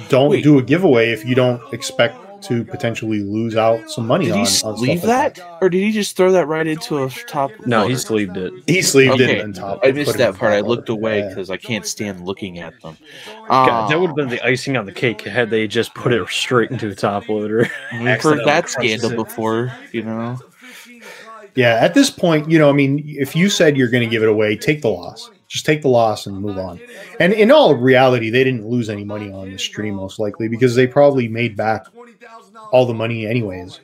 don't Wait. do a giveaway if you don't expect to potentially lose out some money Did on. he on stuff sleeve like that, or did he just throw that right into a top? No, loader? he sleeved it. He sleeved Okay, it on top. I missed that part. I looked loader. away Yeah. because I can't stand looking at them. God, Um, that would have been the icing on the cake had they just put it straight into a top loader. We've heard that scandal it. before, you know. Yeah, at this point, you know, I mean, if you said you're going to give it away, take the loss. Just take the loss and move on. And in all reality, they didn't lose any money on the stream, most likely, because they probably made back all the money anyways.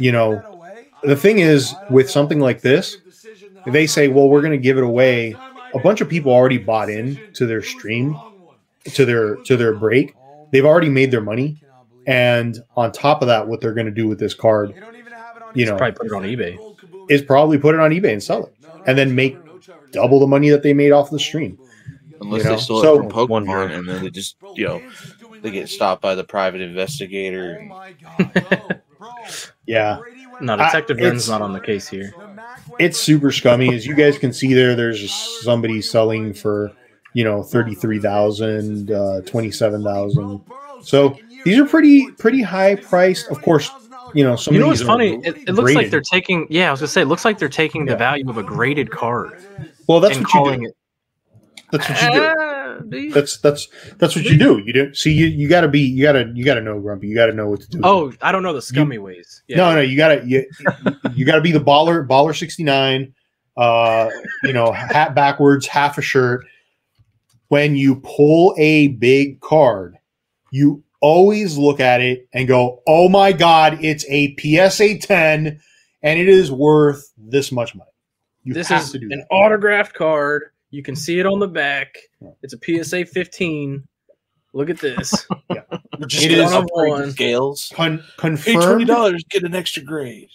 You know, the thing is, with something like this, they say, well, we're going to give it away. A bunch of people already bought in to their stream, to their to their break. They've already made their money, and on top of that, what they're going to do with this card, you know, Probably put it on eBay. is probably put it on eBay and sell it, and then make double the money that they made off the stream. Unless You know, they stole so- it from Wonder. Pokemon and then they just, you know, they get stopped by the private investigator. And, Yeah, No, Detective it's- Ren's not on the case here. it's super scummy. As you guys can see there, there's somebody selling for you know thirty three thousand, uh, twenty seven thousand. So these are pretty pretty high priced. Of course, you know some You know what's funny? It, it looks like they're taking. Yeah, I was gonna say, it looks like they're taking Yeah. the value of a graded card well. That's what you calling do. it. That's what you do. Do you? That's that's that's what you do. You do. See, you, you got to be. You got to you got to know Grumpy. You got to know what to do. Oh, I don't know the scummy ways. Yeah. No, no, you gotta you, you gotta be the baller baller sixty nine. Uh, you know, hat backwards, half a shirt. When you pull a big card, you always look at it and go, "Oh my god, it's a PSA ten, and it is worth this much money." You this is an that. autographed card. You can see it on the back. It's a PSA 15. Look at this. We're just It gonna is- upgrade one. scales. Con- Pay $20, get an extra grade.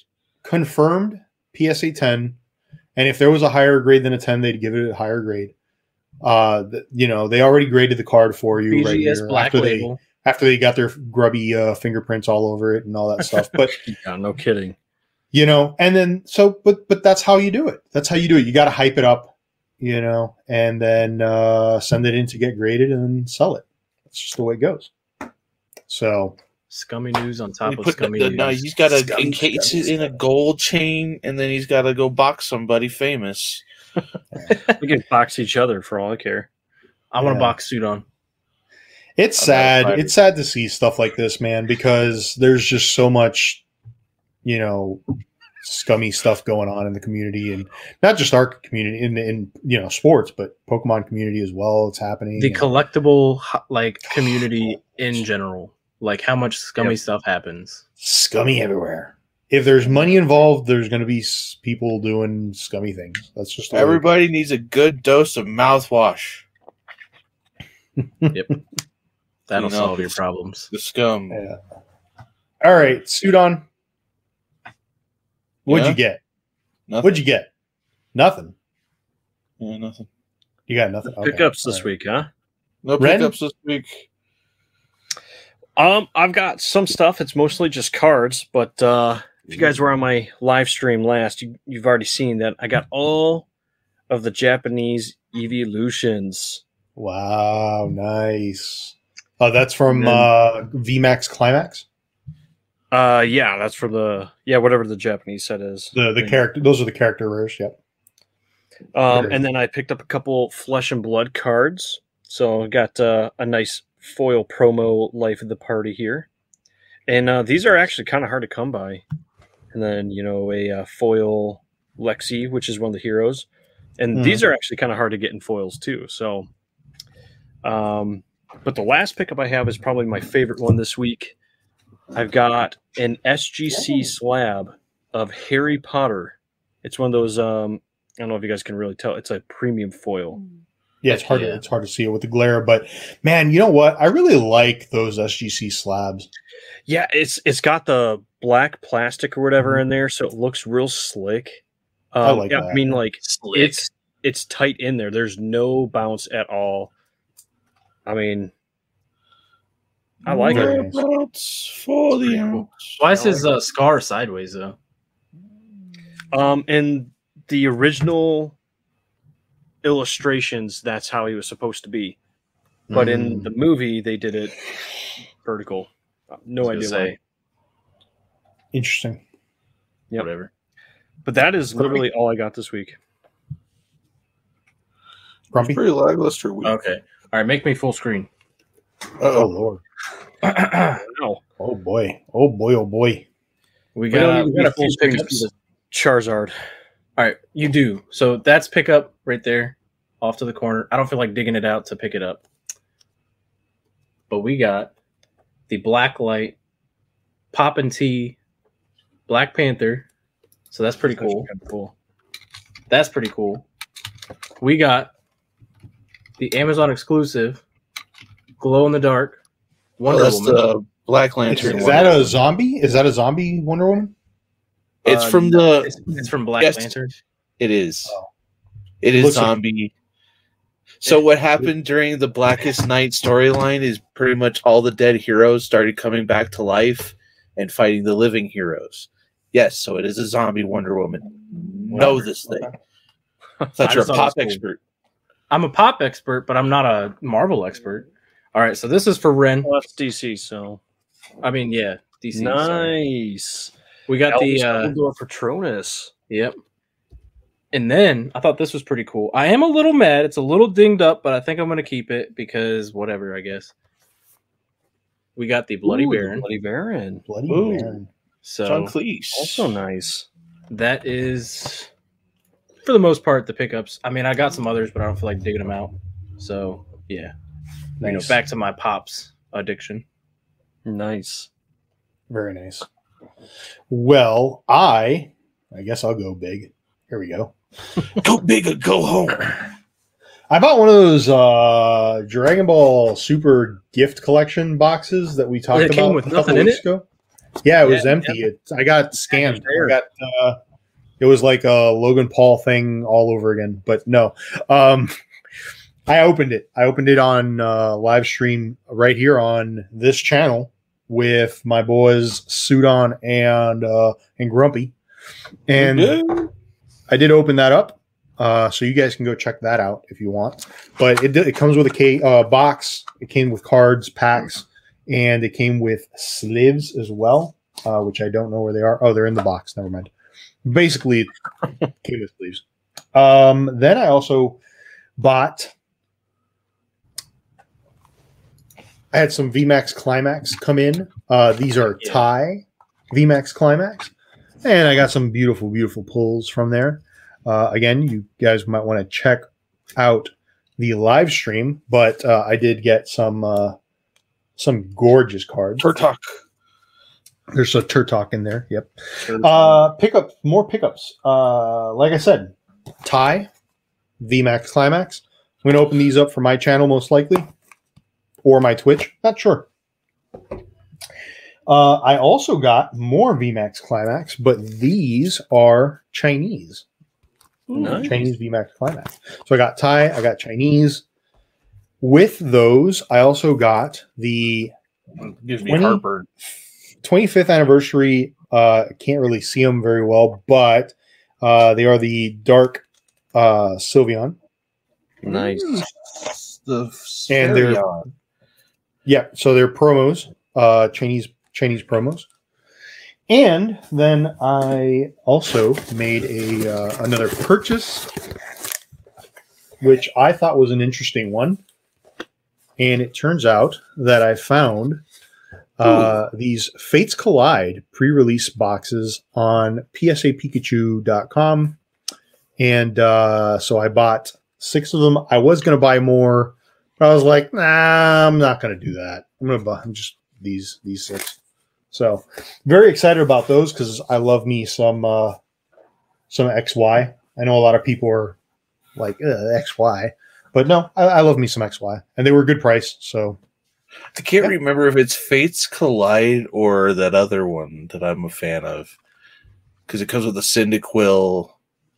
confirmed PSA 10 and if there was a higher grade than a 10 they'd give it a higher grade uh th- you know they already graded the card for you right here Black after they after they got their grubby uh, fingerprints all over it and all that stuff but Yeah, no kidding. You know and then so but but that's how you do it that's how you do it you got to hype it up you know and then uh send it in to get graded and then sell it that's just the way it goes so Scummy news on top of put the- scummy the- news. no, he's got to encase it in a gold chain, and then he's got to go box somebody famous. We can box each other for all I care. I want Yeah. a box suit on. It's I'm sad. It's sad to see stuff like this, man, because there's just so much, you know, scummy stuff going on in the community, and not just our community in in you know sports, but Pokemon community as well. It's happening. The collectible like community in general. Like how much scummy Yep. stuff happens. scummy everywhere. If there's money involved, there's going to be people doing scummy things. That's just the way- Everybody needs a good dose of mouthwash. Yep. That'll You know, solve your problems. The scum. Yeah. All right, Sudon. What'd Yeah? you get? Nothing. What'd you get? Nothing. Yeah, nothing. You got nothing. Okay. Pickups All this right. week, huh? No Ren? pickups this week. Um, I've got some stuff. It's mostly just cards, but uh, if you guys were on my live stream last, you, you've already seen that I got all of the Japanese evolutions. Wow, nice. Oh, that's from And then- uh, VMAX Climax. Uh, yeah, that's for the yeah whatever the Japanese set is. The the character those are the character rares. Yep. Um, and then I picked up a couple flesh and blood cards. So I got uh, a nice foil promo life of the party here, and uh, these are actually kind of hard to come by. And then you know a uh, foil Lexi, which is one of the heroes, and Mhm. these are actually kind of hard to get in foils too. So, um, but the last pickup I have is probably my favorite one this week. I've got an SGC slab of Harry Potter. It's one of those. Um, I don't know if you guys can really tell. It's a premium foil. Yeah, it's hard. Yeah. To, it's hard to see it with the glare, but man, you know what? I really like those SGC slabs. Yeah, it's it's got the black plastic or whatever in there, so it looks real slick. Um, I like yeah, that. I mean, like Slick. it's it's tight in there. There's no bounce at all. I mean, I like it. nice. Ounce for the ounce. Why is his uh, scar sideways though? Um, in the original illustrations, that's how he was supposed to be, but in Mm. the movie, they did it vertical. Uh, No idea was why. Interesting. Yeah. Whatever. But that is literally all I got this week. Grumpy. Pretty lackluster week. Okay. All right. Make me full screen. Oh Uh-oh. lord. Wow. Oh boy. Oh boy. Oh boy. We We got, even we got a full few pickups. Charizard. All right, you do. So that's pickup right there, off to the corner. I don't feel like digging it out to pick it up. But we got the Black Light, Pop and Tea, Black Panther. So that's pretty cool. Cool. That's pretty cool. We got the Amazon exclusive, glow in the dark, Oh, Wonder that's Woman. the Black Lantern. is one. that a zombie? Is that a zombie Wonder Woman? It's Uh, from no, the. It's, it's from Black Yes. Lantern. It is. Oh. It is Looks like- zombie. so what happened during the Blackest Night storyline is pretty much all the dead heroes started coming back to life and fighting the living heroes. Yes, so it is a zombie Wonder Woman. Know this thing. Thought I you're a just thought it pop was cool. expert. I'm a pop expert, but I'm not a Marvel expert. All right, so this is for Ren. Well, that's DC, so I mean, yeah, DC. sorry. nice. We got the uh, Dumbledore Patronus. yep. And then I thought this was pretty cool. I am a little mad. It's a little dinged up, but I think I'm going to keep it because whatever, I guess. We got the Bloody Ooh, the Baron. Bloody Baron. Bloody Ooh. Baron. So John Cleese. Also nice. that is, for the most part, the pickups. I mean, I got some others, but I don't feel like digging them out. So yeah, you know, back to my pops addiction. Nice. Very nice. Well, I, I guess I'll go big. Here we go. Go big or go home. I bought one of those uh Dragon Ball Super gift collection boxes that we talked It came about with a couple nothing weeks it? ago. Yeah, it was Yeah, empty. It, I got scammed. I got uh, it was like a Logan Paul thing all over again. But no, um, I opened it. I opened it on uh, live stream right here on this channel with my boys Sudan and uh, and Grumpy, and. I did open that up, uh, so you guys can go check that out if you want. But it it comes with a ca- uh, box. It came with cards, packs, and it came with sleeves as well, uh, which I don't know where they are. Oh, they're in the box. Never mind. Basically, it came with sleeves. Um, then I also bought. I had some VMAX Climax come in. Uh, these are Yeah. Thai VMAX Climax, and I got some beautiful, beautiful pulls from there. Uh, again, you guys might want to check out the live stream, but uh, I did get some uh, some gorgeous cards. Turtok. There's a Turtok in there. Yep. Uh, pickup more pickups. Uh, like I said, Thai, VMAX Climax. I'm gonna open these up for my channel most likely, or my Twitch. Not sure. Uh, I also got more VMAX Climax, but these are Chinese. Nice. Chinese VMAX Climax. So I got Thai, I got Chinese. With those, I also got the Gives me heartburn. 25th anniversary. Uh, can't really see them very well, but uh, they are the Dark uh, Sylveon. Nice. The And they're- Spherion. Yeah, so they're promos, uh, Chinese Chinese promos. And then I also made a uh, another purchase, which I thought was an interesting one. And it turns out that I found uh, these Fates Collide pre-release boxes on PSAPikachu.com, and uh, so I bought six of them. I was going to buy more, but I was like, nah, I'm not going to do that. I'm going to buy I'm just these these six. So very excited about those because I love me some uh, some XY. I know a lot of people are like XY, but no, I, I love me some XY, and they were a good price. So I can't remember if it's Fates Collide or that other one that I'm a fan of. Because it comes with a Cyndaquil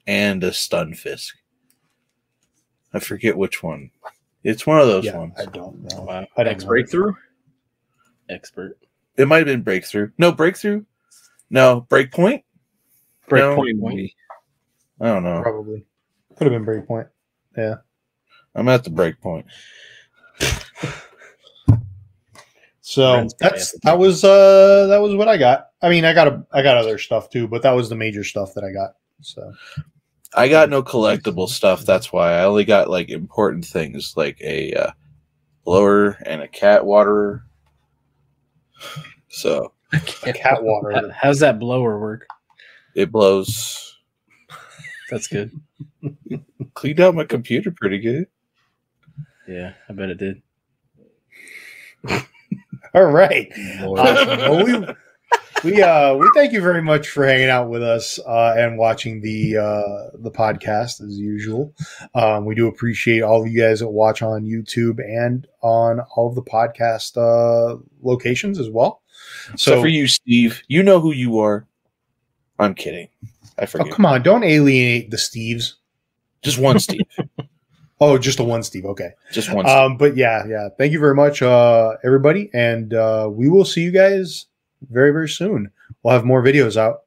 and a Stunfisk. I forget which one. It's one of those yeah, ones. I don't know. Wow. I don't X know. breakthrough. Expert. It might have been Breakthrough. No, Breakthrough? No, Breakpoint? Breakpoint. No. maybe. I don't know. Probably could have been Breakpoint. Yeah. I'm at the Breakpoint. So that's that was uh that was what I got. I mean, I got a I got other stuff too, but that was the major stuff that I got. So I got no collectible stuff. That's why I only got like important things like a uh, blower and a cat waterer. So a cat water. How- How's that blower work? it blows. That's good. Cleaned out my computer pretty good. Yeah, I bet it did. All right. Lord. Awesome. Well, we we uh we thank you very much for hanging out with us uh, and watching the uh, the podcast as usual. Um, we do appreciate all of you guys that watch on YouTube and on all of the podcast uh, locations as well. So for you, Steve, you know who you are. I'm kidding. I oh, come on, don't alienate the Steves. Just one Steve. Oh, just a one Steve. Okay. Just one. Steve. Um, but yeah, yeah. Thank you very much, uh, everybody, and uh, we will see you guys very, very soon. We'll have more videos out.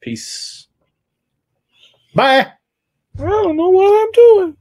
Peace. Bye. I don't know what I'm doing.